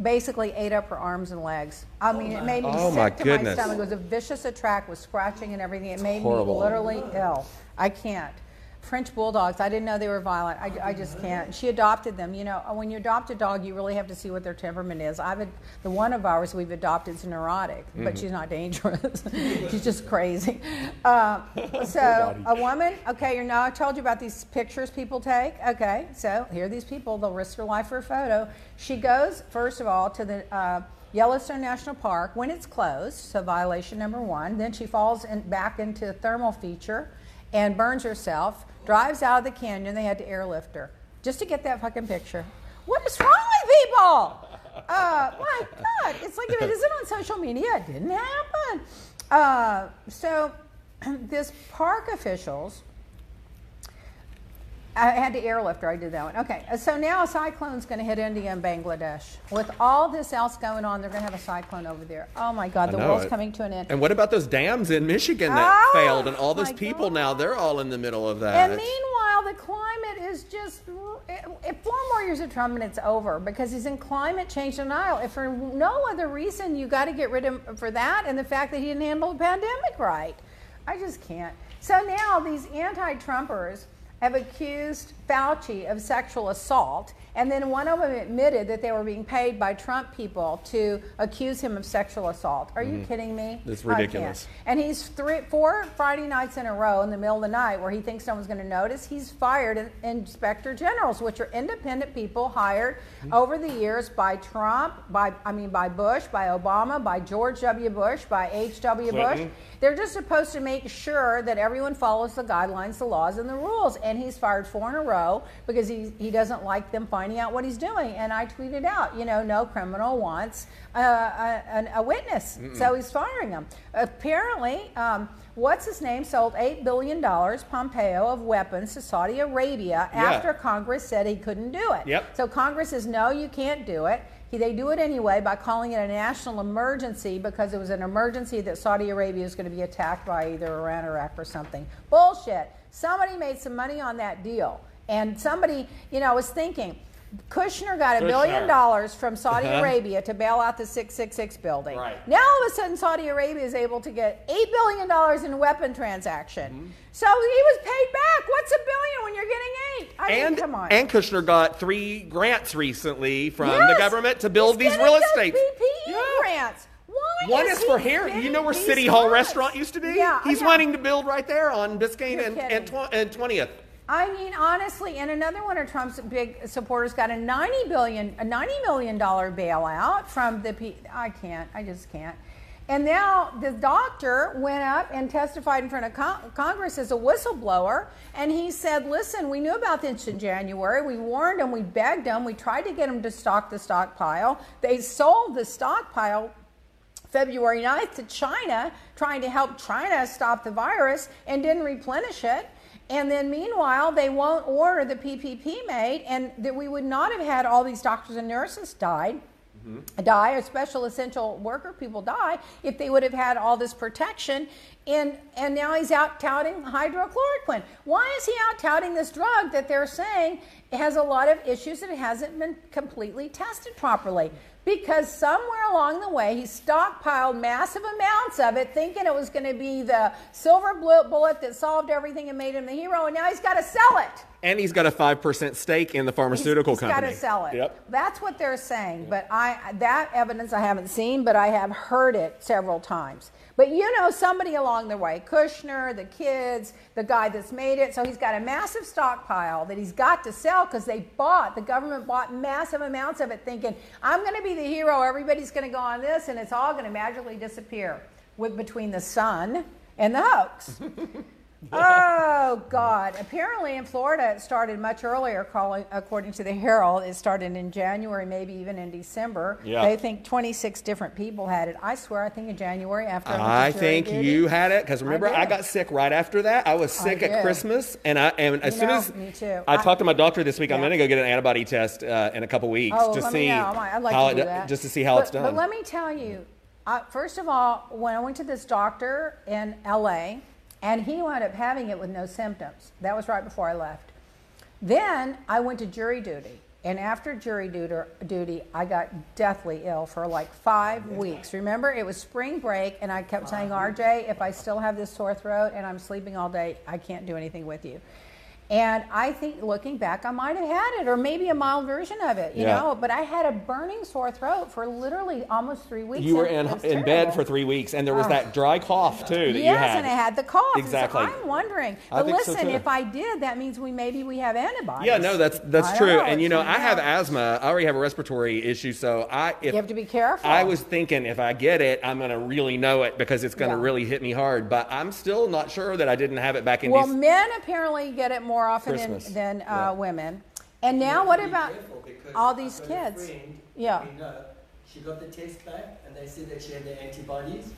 basically ate up her arms and legs. I oh, mean, it made me Oh, sick my to goodness. my stomach. It was a vicious attack with scratching and everything. It made horrible. me literally ill. I can't. French bulldogs. I didn't know they were violent. I, I just can't. She adopted them. You know, when you adopt a dog, you really have to see what their temperament is. I've the one of ours we've adopted is neurotic, but she's not dangerous. she's just crazy. Uh, so a woman. Okay, you know I told you about these pictures people take. Okay, so here are these people. They'll risk their life for a photo. She goes first of all to the. Uh, Yellowstone National Park when it's closed, so violation number one. Then she falls in, back into a thermal feature and burns herself, drives out of the canyon. They had to airlift her just to get that fucking picture. What is wrong with people? Uh, my God, it's like if it isn't on social media, it didn't happen. Uh, so, this park officials I had to airlift her. I did that one. Okay, uh, so now a cyclone's going to hit India and Bangladesh. With all this else going on, they're going to have a cyclone over there. Oh my God, the world's it. coming to an end. And what about those dams in Michigan that Oh, failed and all those people God. now, they're all in the middle of that. And meanwhile, the climate is just if four more years of Trump and it's over because he's in climate change denial. If for no other reason, you got to get rid of him for that and the fact that he didn't handle the pandemic right. I just can't. So now these anti-Trumpers have accused Fauci of sexual assault, and then one of them admitted that they were being paid by Trump people to accuse him of sexual assault. Are you kidding me? Mm-hmm. That's ridiculous. And he's three, four Friday nights in a row in the middle of the night where he thinks someone's going to notice. He's fired inspector generals, which are independent people hired over the years by Trump, by I mean by Bush, by Obama, by George W. Bush, by H. W. Bush. They're just supposed to make sure that everyone follows the guidelines, the laws, and the rules. And he's fired four in a row because he, he doesn't like them finding out what he's doing. And I tweeted out, you know, no criminal wants uh, a, a witness. So he's firing them. Apparently, um, what's his name sold $8 billion, Pompeo, of weapons to Saudi Arabia Yeah. after Congress said he couldn't do it. Yep. So Congress says, no, you can't do it. He, they do it anyway by calling it a national emergency because it was an emergency that Saudi Arabia is going to be attacked by either Iran or Iraq or something. Bullshit. Somebody made some money on that deal. And somebody, you know, was thinking, Kushner got a billion dollars from Saudi Uh-huh. Arabia to bail out the 666 building. Right. Now all of a sudden Saudi Arabia is able to get $8 billion in weapon transaction. Mm-hmm. So he was paid back. What's a billion when you're getting eight? I mean, and, come on. and Kushner got three grants recently from the government to build He's these real estate. Yeah. grants. Why One is is for he here. You know where City Hall grants? Restaurant used to be? Yeah, He's yeah. wanting to build right there on Biscayne and, and, tw- and 20th. I mean, honestly, and another one of Trump's big supporters got a ninety billion, a ninety million dollar bailout from the. I can't. I just can't. And now the doctor went up and testified in front of Con- Congress as a whistleblower, and he said, "Listen, we knew about this in January. We warned them. We begged them. We tried to get them to stock the stockpile. They sold the stockpile February 9th to China, trying to help China stop the virus and didn't replenish it. And then meanwhile, they won't order the PPP made, and that we would not have had all these doctors and nurses died. Mm-hmm. Die or special essential worker people die if they would have had all this protection, and and now he's out touting hydrochloroquine. Why is he out touting this drug that they're saying has a lot of issues that it hasn't been completely tested properly? Because somewhere along the way he stockpiled massive amounts of it thinking it was going to be the silver bullet that solved everything and made him the hero and now he's got to sell it And he's got a 5% stake in the pharmaceutical he's company. He's got to sell it Yep. that's what they're saying but i that evidence i haven't seen but i have heard it several times but you know somebody along the way kushner the kids the guy that's made it. So he's got a massive stockpile that he's got to sell because they bought the government bought massive amounts of it thinking i'm going to be the hero. Everybody's going to go on this and it's all going to magically disappear with between the sun and the hoax Oh God! Apparently, in Florida, it started much earlier. Calling, according to the Herald, it started in January, maybe even in December. Yeah. They think 26 different people had it. I swear, I think in January after. I think you had it because remember I, did. got sick right after that. I was sick at. Christmas, and I and as You soon know, as me too. I, I- talked to my doctor this week, I'm going to go get an antibody test uh, in a couple weeks Oh, to see me know. I might- I'd like how to do it just to see how but, it's done. But let me tell you, uh, first of all, when I went to this doctor in LA, and he wound up having it with no symptoms. That was right before I left. Then I went to jury duty. And after jury duty, duty, I got deathly ill for like five weeks. Remember, it was spring break, and I kept saying, RJ, if I still have this sore throat and I'm sleeping all day, I can't do anything with you. And I think looking back, I might have had it, or maybe a mild version of it, you Yeah. know. But I had a burning sore throat for literally almost three weeks. you were in in bed for three weeks, and there was Oh. that dry cough too that Yes, you had. and I had the cough. And so Exactly. I'm wondering. But think so, listen, if I did, that means we maybe we have antibodies. Yeah, no, that's that's I true. know, and you know, I have out. asthma. I already have a respiratory issue, so I if You have to be careful. I was thinking if I get it, I'm gonna really know it because it's gonna Yeah. really hit me hard. But I'm still not sure that I didn't have it back in. Well, Dec- men apparently get it more often than, Christmas. than uh, Yeah. women. And now, what about all these got kids? friend Yeah. we know, she got the test back and they said that she had the antibodies.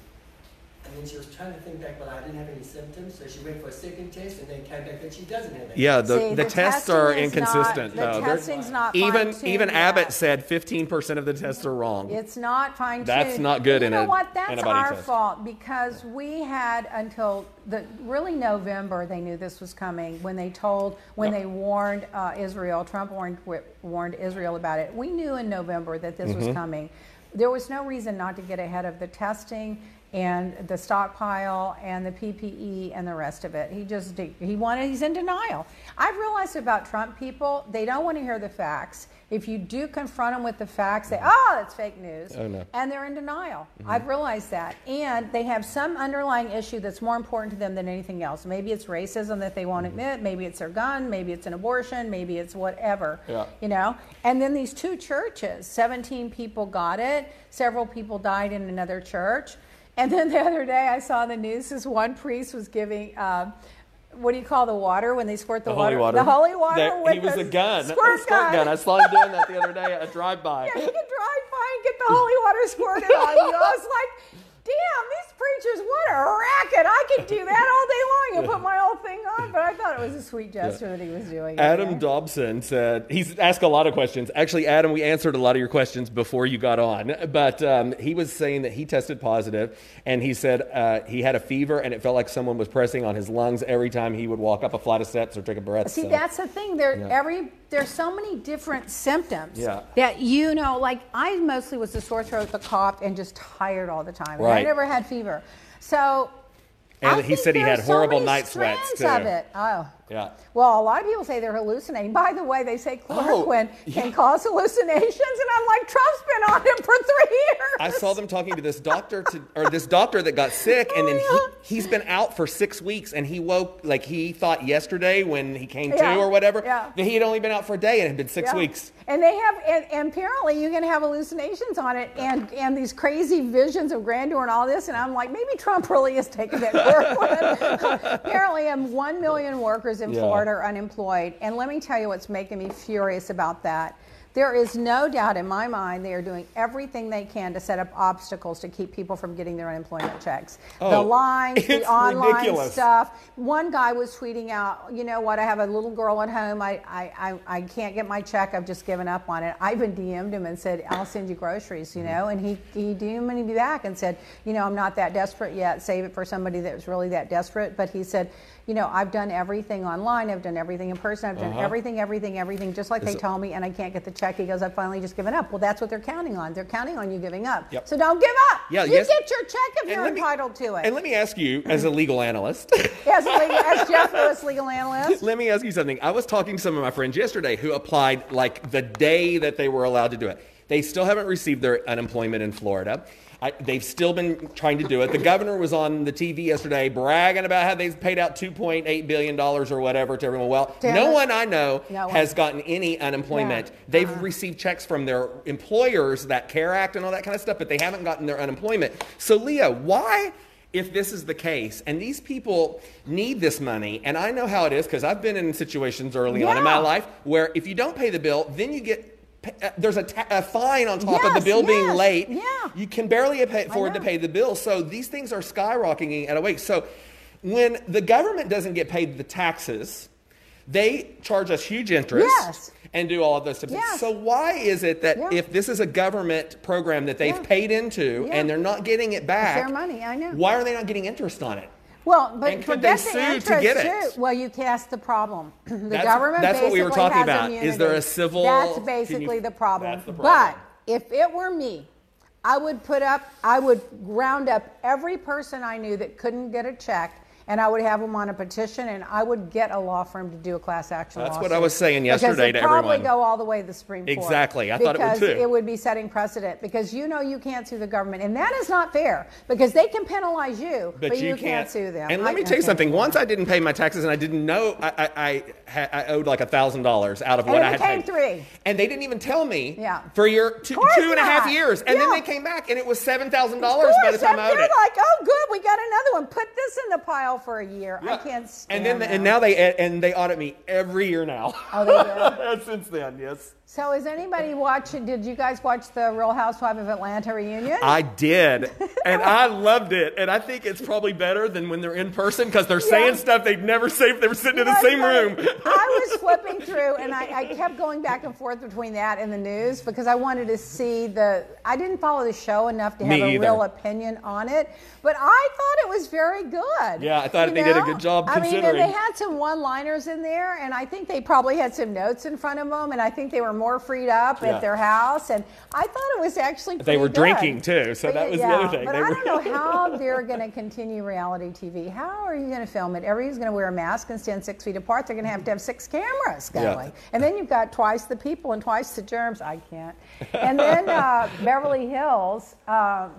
And then she was trying to think back, but I didn't have any symptoms, so she went for a second test and then came back that she doesn't have it. yeah, the, See, the, the tests are inconsistent not- the though. They're- testing's not even even yet. Abbott said 15% of the tests are wrong. It's not fine tuned. That's not good You in know a what? That's our test. fault because we had until the really November they knew this was coming when they told when Yep. they warned uh, Israel. Trump warned warned Israel about it. We knew in November that this Mm-hmm. was coming. There was no reason not to get ahead of the testing and the stockpile and the PPE and the rest of it. He just he wanted he's in denial. I've realized about Trump people, they don't want to hear the facts. If you do confront them with the facts, they oh ah, that's fake news, Oh, no. and they're in denial. Mm-hmm. I've realized that, and they have some underlying issue that's more important to them than anything else. Maybe it's racism that they won't mm-hmm. admit. Maybe it's their gun. Maybe it's an abortion. Maybe it's whatever. Yeah. You know. And then these two churches, 17 people got it. Several people died in another church. And then the other day, I saw the news. This one priest was giving. Um, what do you call the water when they squirt the, The holy water. The holy water. That- with he was a gun. Squirt, a squirt gun. I saw him doing that the other day at a drive-by. yeah, you can drive by and get the holy water squirted on you. I was like, damn, these preachers, what a racket. I could do that all day long and put my whole thing on. But I thought it was a sweet gesture that he was doing. Adam. Dobson said he's asked a lot of questions. Actually, Adam, we answered a lot of your questions before you got on, but um, he was saying that he tested positive, and he said uh, he had a fever, and it felt like someone was pressing on his lungs every time he would walk up a flight of steps or take a breath. See, so- that's the thing. There, Yeah. every there's so many different symptoms Yeah. that you know. Like I mostly was the sore throat, the cough, and just tired all the time. And I never had fever. So. And I he said he had so horrible many night sweats, too. Of it. Oh. Yeah. Well, a lot of people say they're hallucinating. By the way, they say Oh, chloroquine yeah. can cause hallucinations, and I'm like, Trump's been on him for three years. I saw them talking to this doctor to, or this doctor that got sick, and then Oh, he, he's been out for six weeks, and he woke like he thought yesterday when he came Yeah, to or whatever yeah. that he had only been out for a day and it had been six weeks. And they have, and, and apparently you can have hallucinations on it, and and these crazy visions of grandeur and all this. And I'm like, maybe Trump really is taking that work. apparently, um, one million workers in Yeah. Florida are unemployed, and let me tell you what's making me furious about that. There is no doubt in my mind they are doing everything they can to set up obstacles to keep people from getting their unemployment checks. the Oh, lines, the online ridiculous. stuff. One guy was tweeting out, you know what, I have a little girl at home. I, I, I, I can't get my check. I've just given up on it. I even DM'd him and said, I'll send you groceries, you know. And he, he DM'd me back and said, you know, I'm not that desperate yet. Save it for somebody that was really that desperate. But he said, you know, I've done everything online. I've done everything in person. I've done Uh-huh. everything, everything, everything, just like they Is it- told me. And I can't get the check. He goes, I've finally just given up. Well, that's what they're counting on. They're counting on you giving up. Yep. So don't give up. Yeah, you yes. get your check if And you're let me- entitled to it. And let me ask you, as a legal analyst, as, a legal, as Jeff Lewis, legal analyst. let me ask you something. I was talking to some of my friends yesterday who applied like the day that they were allowed to do it. They still haven't received their unemployment in Florida. I, they've still been trying to do it. The governor was on the TV yesterday bragging about how they've paid out $2.8 billion or whatever to everyone. Well, Damn no it. one I know No one. has gotten any unemployment. Yeah. They've Uh-uh. received checks from their employers, that CARE Act and all that kind of stuff, but they haven't gotten their unemployment. So, Leah, why if this is the case and these people need this money and i know how it is because i've been in situations early on in my life where if you don't pay the bill then you get Uh, there's a, ta- a fine on top of the Yes, bill being late yeah. you can barely pay, afford to pay the bill so these things are skyrocketing at a rate so when the government doesn't get paid the taxes they charge us huge interest Yes. and do all of those things. Yes. So why is it that Yeah. if this is a government program that they've Yeah. paid into Yeah. and they're not getting it back, their money, I know. Why are they not getting interest on it? Well, but And could they forget the sue to get it? too. Well, you cast the problem. the That's- government that's what we were talking about. Is there a civil- That's basically you- the problem. that's the problem. But if it were me, I would put up. I would round up every person I knew that couldn't get a check. And I would have them on a petition, and I would get a law firm to do a class action That's what. I was saying yesterday because it'd probably go all the way to the Supreme Court. Exactly. I thought it would because too. it would be setting precedent. Because you know you can't sue the government, and that is not fair. Because they can penalize you, but, you, can't, sue them. And let I- me tell you something. Once. I didn't pay my taxes, and I didn't know I I, I, owed like a thousand dollars out of And what I had paid. three. And they didn't even tell me. Yeah. For your two, two and a half years, and then they came back, and it was seven thousand dollars by the time I owed it. they're like, oh, good, we got another one. Put this in the pile for a year. I can't stand And then and now they and they audit me every year now. Oh, they do? Since then, yes. So, is anybody watching? Did you guys watch the Real Housewives of Atlanta reunion? I did, and I loved it. And I think it's probably better than when they're in person because they're saying stuff they'd never say if they were sitting in the same room. I was flipping through, and I, I kept going back and forth between that and the news because I wanted to see the. I didn't follow the show enough to Me have a either. real opinion on it, but I thought it was very good. Yeah, I thought You they did a good job I mean, and they had some one-liners in there, and I think they probably had some notes in front of them, and I think they were more freed up Yeah. at their house, and I thought it was actually. They were good. drinking, too, so that was the yeah, other thing. But They I don't know how they're going to continue reality TV. How are you going to film it? Everybody's going to wear a mask and stand six feet apart. They're going to have to have six cameras Yeah. going. And then you've got twice the people and twice the germs. I can't. And then uh, Beverly Hills. Um,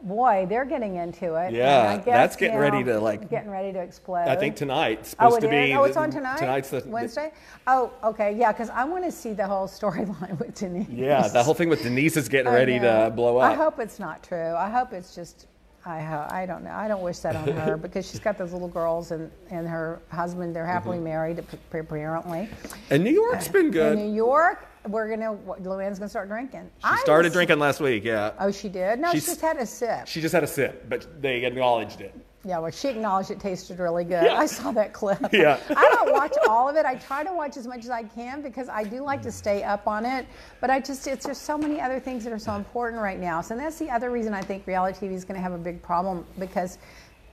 Boy, they're getting into it. and Yeah, I guess, that's getting you ready to, like- getting ready to explode. I think tonight's Oh, supposed it to be. Oh, it's the- on tonight. Tonight's the Wednesday. Oh, okay, yeah, because I want to see the whole storyline with Denise. Yeah, the whole thing with Denise is getting ready to blow up. I hope it's not true. I hope it's just. I ho- I don't know. I don't wish that on her because she's got those little girls and, and her husband. They're happily mm-hmm. married apparently. and New York's uh, been In good. New York, we're gonna. Luann's gonna start drinking. She started drinking last week. Yeah. Oh, she did. No, she just had a sip. She just had a sip, but they acknowledged it. Yeah, well, she acknowledged it tasted really good. Yeah. I saw that clip. Yeah. I don't watch all of it. I try to watch as much as I can because I do like to stay up on it. But I just, it's there's so many other things that are so important right now. So that's the other reason I think reality TV is going to have a big problem because,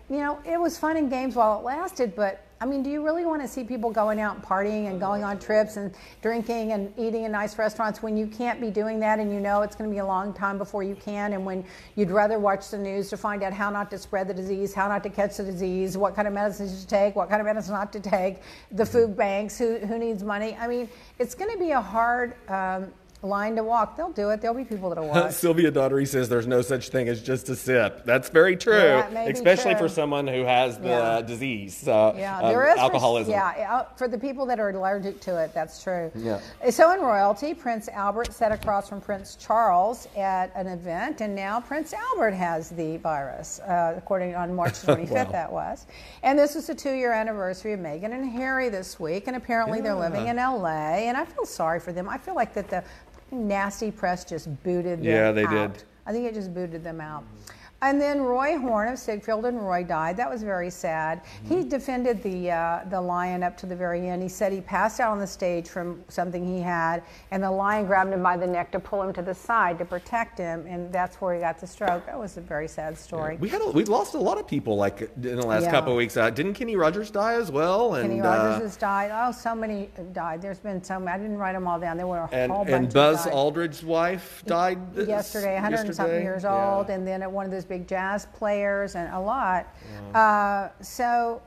you know, it was fun and games while it lasted, but I mean, do you really want to see people going out and partying and going on trips and drinking and eating in nice restaurants when you can't be doing that and you know it's going to be a long time before you can and when you'd rather watch the news to find out how not to spread the disease, how not to catch the disease, what kind of medicines to take, what kind of medicines not to take, the food banks, who, who needs money? I mean, it's going to be a hard um, line to walk. They'll do it. There'll be people that'll walk. Sylvia Daughtery says there's no such thing as just a sip. That's very true, Yeah, it may be especially true. for someone who has the Yeah. disease, uh, Yeah, um, there is for- alcoholism. yeah, uh, for the people that are allergic to it, that's true. Yeah. So in royalty, Prince Albert sat across from Prince Charles at an event, and now Prince Albert has the virus, uh, according on March 25th. That was, and this is the two-year anniversary of Meghan and Harry this week, and apparently they're living in L.A. And I feel sorry for them. I feel like that the nasty press just booted them out. Yeah, they out. did. I think it just booted them out. Mm-hmm. And then Roy Horn of Siegfried and Roy died. That was very sad. He defended the uh, the lion up to the very end. He said he passed out on the stage from something he had, and the lion grabbed him by the neck to pull him to the side to protect him, and that's where he got the stroke. That was a very sad story. We had a, we lost a lot of people like in the last Yeah. couple of weeks. Uh, didn't Kenny Rogers die as well? And Kenny uh, Rogers has died. Oh, so many died. There's been so many. I didn't write them all down. There were a and, whole bunch. and Buzz. Aldridge's wife died yesterday, 100 and something yesterday. years Yeah. old, and then at one of those big jazz players, and a lot. Uh, so,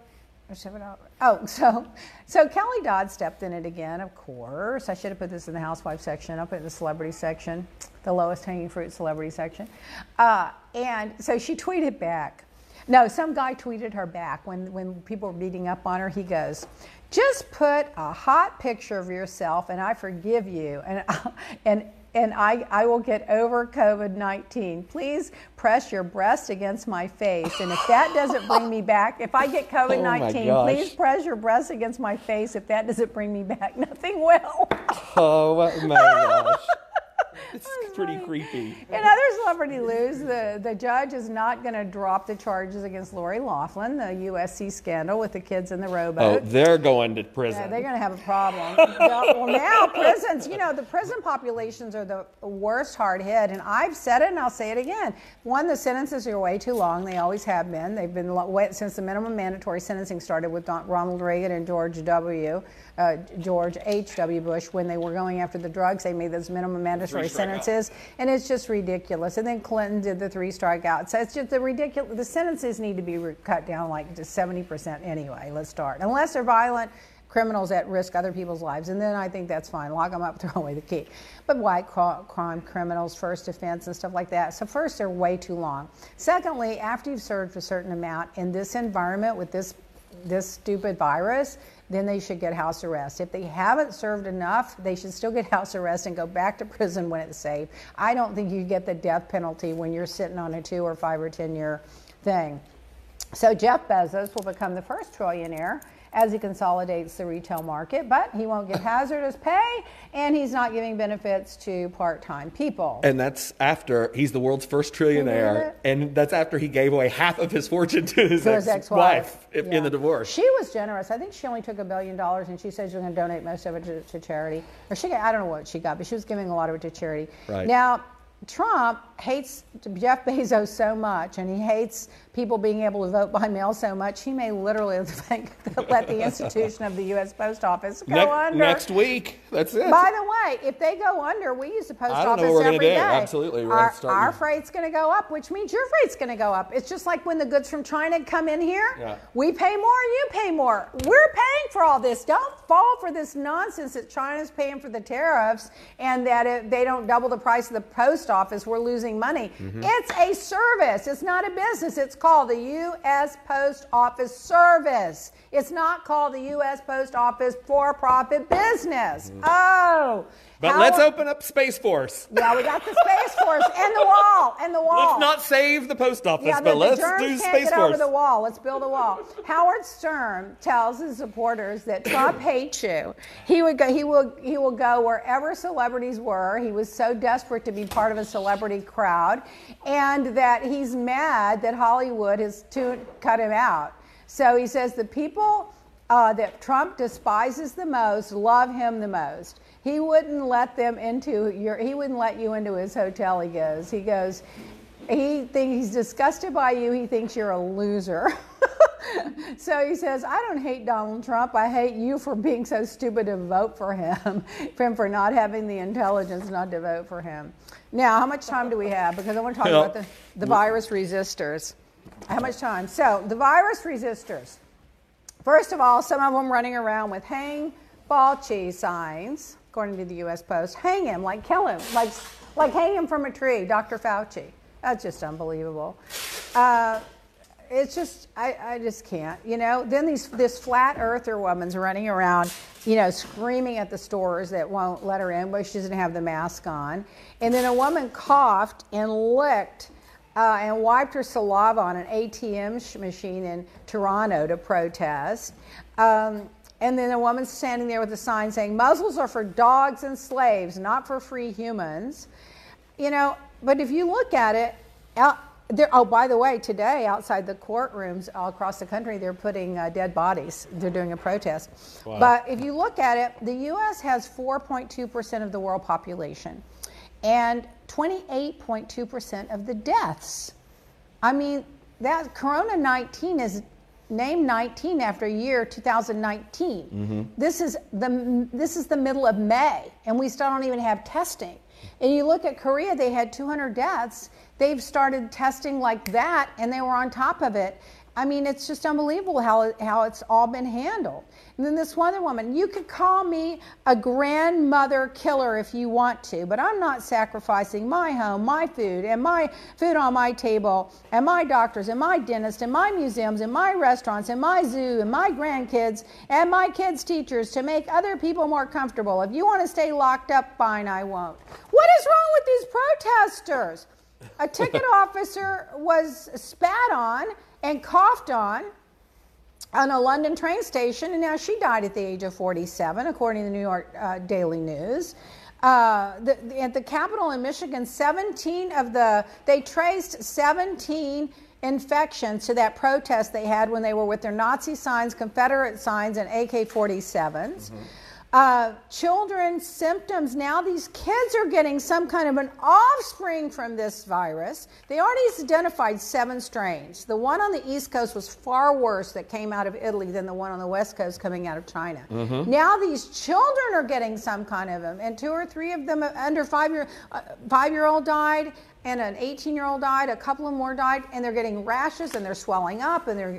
oh, so, so Kelly Dodd stepped in it again. Of course, I should have put this in the housewife section. I'll put it in the celebrity section, the lowest hanging fruit celebrity section. Uh, and so she tweeted back. No, some guy tweeted her back when, when people were beating up on her. He goes, just put a hot picture of yourself and I forgive you. And, and and I, I will get over COVID 19. Please press your breast against my face. And if that doesn't bring me back, if I get oh COVID 19, Oh please press your breast against my face. If that doesn't bring me back, nothing will. Oh my gosh. It's pretty creepy. In other celebrity news, the, the judge is not going to drop the charges against Lori Loughlin, the USC scandal with the kids in the Oh, they're going to Yeah, prison. they're going to have a problem. well, now prisons, you know, the prison populations are the worst hard hit, and I've said it and I'll say it again. One, the sentences are way too long. They always have been. They've been since the minimum mandatory sentencing started with Don, Ronald Reagan and George W. Uh, George H.W. Bush when they were going after the drugs. They made those minimum mandatory sentences, and it's just ridiculous. And then Clinton did the three strikeouts. So it's just the ridiculous. The sentences need to be re- cut down like to 70% anyway. Let's start. Unless they're violent criminals that risk other people's lives, and then I think that's fine. Lock them up, throw away the key. But white crime criminals, first offense, and stuff like that. So first, they're way too long. Secondly, after you've served a certain amount in this environment with this this stupid virus, then they should get house arrest. If they haven't served enough, they should still get house arrest and go back to prison when it's safe. I don't think you get the death penalty when you're sitting on a two or five or ten year thing. So Jeff Bezos will become the first trillionaire as he consolidates the retail market, but he won't give hazardous pay and he's not giving benefits to part-time people. And that's after he's the world's first trillionaire, and that's after he gave away half of his fortune to his, his ex-wife, ex-wife in- Yeah. in the divorce. She was generous. I think she only took a billion dollars, and she said she was going to donate most of it to, to charity. Or she, I don't know what she got, but she was giving a lot of it to charity. Right. Now, Trump hates Jeff Bezos so much, and he hates people being able to vote by mail so much. He may literally think let the institution of the U.S. Post Office go Ne- under. next week, that's it. By the way, if they go under, we use the post I don't know office what we're every do. Absolutely, we're our, our freight's going to go up, which means your freight's going to go up. It's just like when the goods from China come in here. Yeah. We pay more, you pay more. We're paying for all this. Don't fall for this nonsense that China's paying for the tariffs and that if they don't double the price of the post office, we're losing money. Mm-hmm. It's a service. It's not a business. It's called the U.S. Post Office Service. It's not called the U.S. Post Office for-profit business. Oh. But how- let's open up Space Force. Yeah, we got the Space Force and the wall and the wall. Let's not save the post office, Yeah, but the, let's the do Space get Force. over the wall. Let's build a wall. Howard Stern tells his supporters that Trump hates you. He would go. He will. He will go wherever celebrities were. He was so desperate to be part of a celebrity crowd, and that he's mad that Hollywood has to cut him out. So he says the people uh, that Trump despises the most love him the most. He wouldn't let them into your. He wouldn't let you into his hotel. He goes. He goes. He thinks he's disgusted by you. He thinks you're a loser. so he says, I don't hate Donald Trump. I hate you for being so stupid to vote for him, for him for not having the intelligence not to vote for him. Now, how much time do we have? Because I want to talk Well, about the, the virus resistors. How much time? So, the virus resistors. First of all, some of them running around with hang Fauci signs, according to the U.S. Post. Hang him, like kill him, like, like hang him from a tree, Dr. Fauci. That's just unbelievable. Uh, it's just I, I just can't you know then these this flat earther woman's running around you know screaming at the stores that won't let her in but she doesn't have the mask on and then a woman coughed and licked uh, and wiped her saliva on an atm machine in toronto to protest um, and then a woman standing there with a sign saying muzzles are for dogs and slaves not for free humans you know, but if you look at it, out there. Oh, by the way, today outside the courtrooms all across the country, they're putting uh, dead bodies. They're doing a protest. But if you look at it, the U.S. has 4.2 percent of the world population, and 28.2 percent of the deaths. I mean, that Corona 19 is named 19 after year 2019. Mm-hmm. This is the this is the middle of May, and we still don't even have testing. And you look at Korea; they had 200 deaths. They've started testing like that, and they were on top of it. I mean, it's just unbelievable how, how it's all been handled. And then this other woman, you could call me a grandmother killer if you want to, but I'm not sacrificing my home, my food, and my food on my table, and my doctors, and my dentist, and my museums, and my restaurants, and my zoo, and my grandkids, and my kids' teachers to make other people more comfortable. If you want to stay locked up, fine, I won't. What is wrong with these protesters. A ticket officer was spat on and coughed on on a London train station, and now she died at the age of 47, according to the New York uh, Daily News. Uh, the, the- at the Capitol in Michigan, 17 of the, they traced 17 infections to that protest they had when they were with their Nazi signs, Confederate signs, and AK 47s. Uh, children's symptoms. Now these kids are getting some kind of an offspring from this virus. They already identified seven strains. The one on the East Coast was far worse that came out of Italy than the one on the West Coast coming out of China. Now these children are getting some kind of them, and two or three of them under five year uh, five year old died. And an 18 year old died, a couple of more died, and they're getting rashes and they're swelling up and they're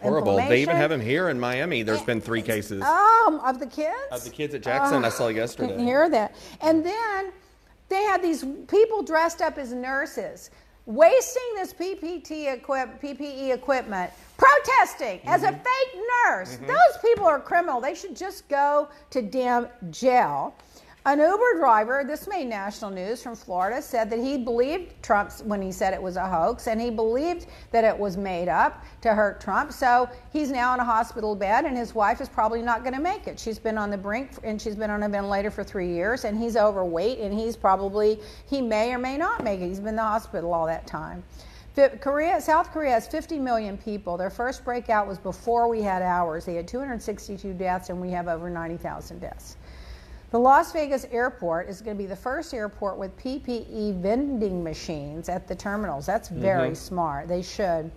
Horrible. They even have them here in Miami. There's been three cases Um, of the kids? of the kids at Jackson. I saw Couldn't yesterday. hear that. And then they had these people dressed up as nurses, wasting this PPT equip, PPE equipment, protesting as Mm-hmm. a fake nurse. Those people are criminal. They should just go to damn jail. An Uber driver, this made national news from Florida, said that he believed Trump when he said it was a hoax, and he believed that it was made up to hurt Trump. So he's now in a hospital bed, and his wife is probably not going to make it. She's been on the brink, and she's been on a ventilator for three years, and he's overweight, and he's probably he may or may not make it. He's been in the hospital all that time. Korea, South Korea has 50 million people. Their first breakout was before we had ours. They had 262 deaths, and we have over 90,000 deaths. The Las Vegas airport is going to be the first airport with PPE vending machines at the terminals. That's very mm-hmm. smart. They should.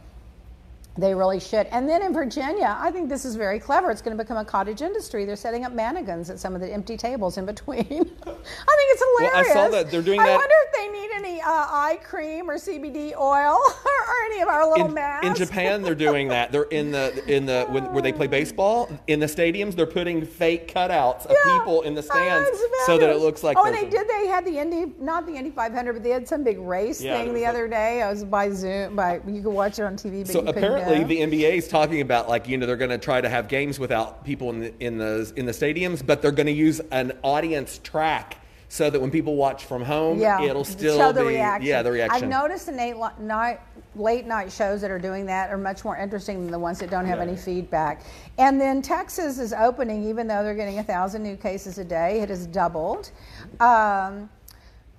They really should. And then in Virginia, I think this is very clever. It's going to become a cottage industry. They're setting up mannequins at some of the empty tables in between. I think it's Well, I saw that they're doing I that- wonder if they need any uh, eye cream or CBD oil or any of our little in, masks. in Japan, they're doing that. They're in the in the when, where they play baseball in the stadiums. They're putting fake cutouts of Yeah. people in the Oh, stands so that it looks like. Oh, and they a- did. They had the Indy, not the Indy 500, but they had some big race Yeah, thing the like- other day. I was by Zoom, by you could watch it on TV. But So apparently, the NBA is talking about like you know they're going to try to have games without people in the in the in the stadiums, but they're going to use an audience track so that when people watch from home, yeah, it'll still show the be reaction. yeah the reaction. I've noticed the late, night, late night shows that are doing that are much more interesting than the ones that don't have any feedback. And then Texas is opening, even though they're getting a thousand new cases a day. It has doubled. Um,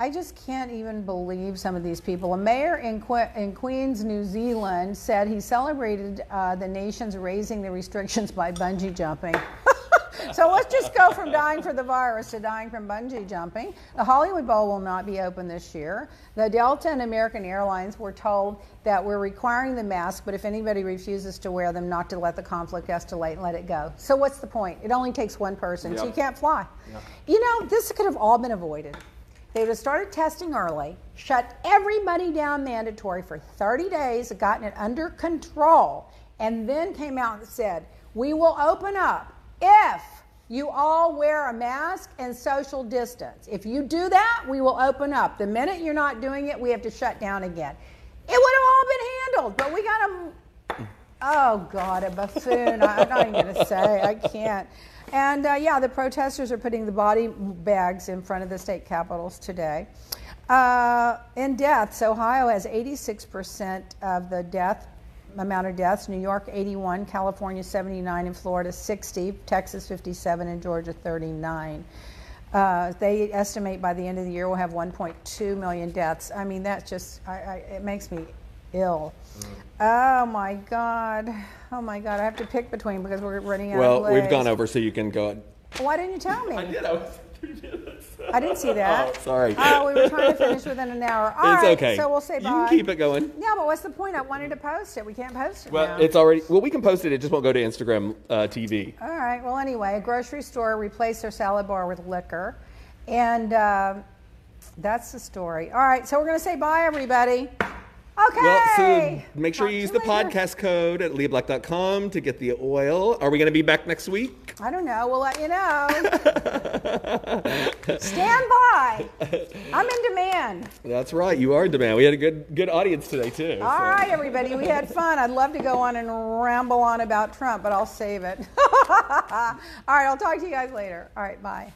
I just can't even believe some of these people. A mayor in, que- in Queens, New Zealand, said he celebrated uh, the nation's raising the restrictions by bungee jumping. so let's just go from dying for the virus to dying from bungee jumping. The Hollywood Bowl will not be open this year. The Delta and American Airlines were told that we're requiring the mask, but if anybody refuses to wear them, not to let the conflict escalate and let it go. So what's the point? It only takes one person, so you can't fly. You know, this could have all been avoided. They would have started testing early, shut everybody down mandatory for 30 days, gotten it under control, and then came out and said, We will open up if you all wear a mask and social distance. If you do that, we will open up. The minute you're not doing it, we have to shut down again. It would have all been handled, but we got a, Oh God, a buffoon! I'm not even going to say. I can't. And uh, yeah, the protesters are putting the body bags in front of the state capitals today. Uh, in deaths, Ohio has 86% of the death amount of deaths. New York 81, California 79, and Florida 60, Texas 57, and Georgia 39. Uh, they estimate by the end of the year we'll have 1.2 million deaths. I mean, that's just, I, I, it makes me ill. Oh my God. Oh my God. I have to pick between because we're running out of well, we've gone over, so you can go. Why didn't you tell me? I did. I was. I didn't see that. Oh, sorry. Oh, we were trying to finish within an hour. All it's right, okay. So we'll say you bye. can keep it going. Yeah, but what's the point? I wanted to post it. We can't post it Well, now. it's already. Well, we can post it. It just won't go to Instagram uh, TV. All right. Well, anyway, a grocery store replaced their salad bar with liquor, and um that's the story. All right. So we're going to say bye, everybody. Okay. Well, so make sure Talk you use the later. podcast code at leahblack.com to get the oil. Are we going to be back next week? I don't know. We'll let you know. Stand by. I'm in demand. That's right. You are in demand. We had a good good audience today too. All so. right, everybody. We had fun. I'd love to go on and ramble on about Trump, but I'll save it. All right. I'll talk to you guys later. All right. Bye.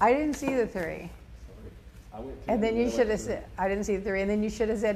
I didn't see the three. I went And then you should have said, I didn't see the three. And then you should have said,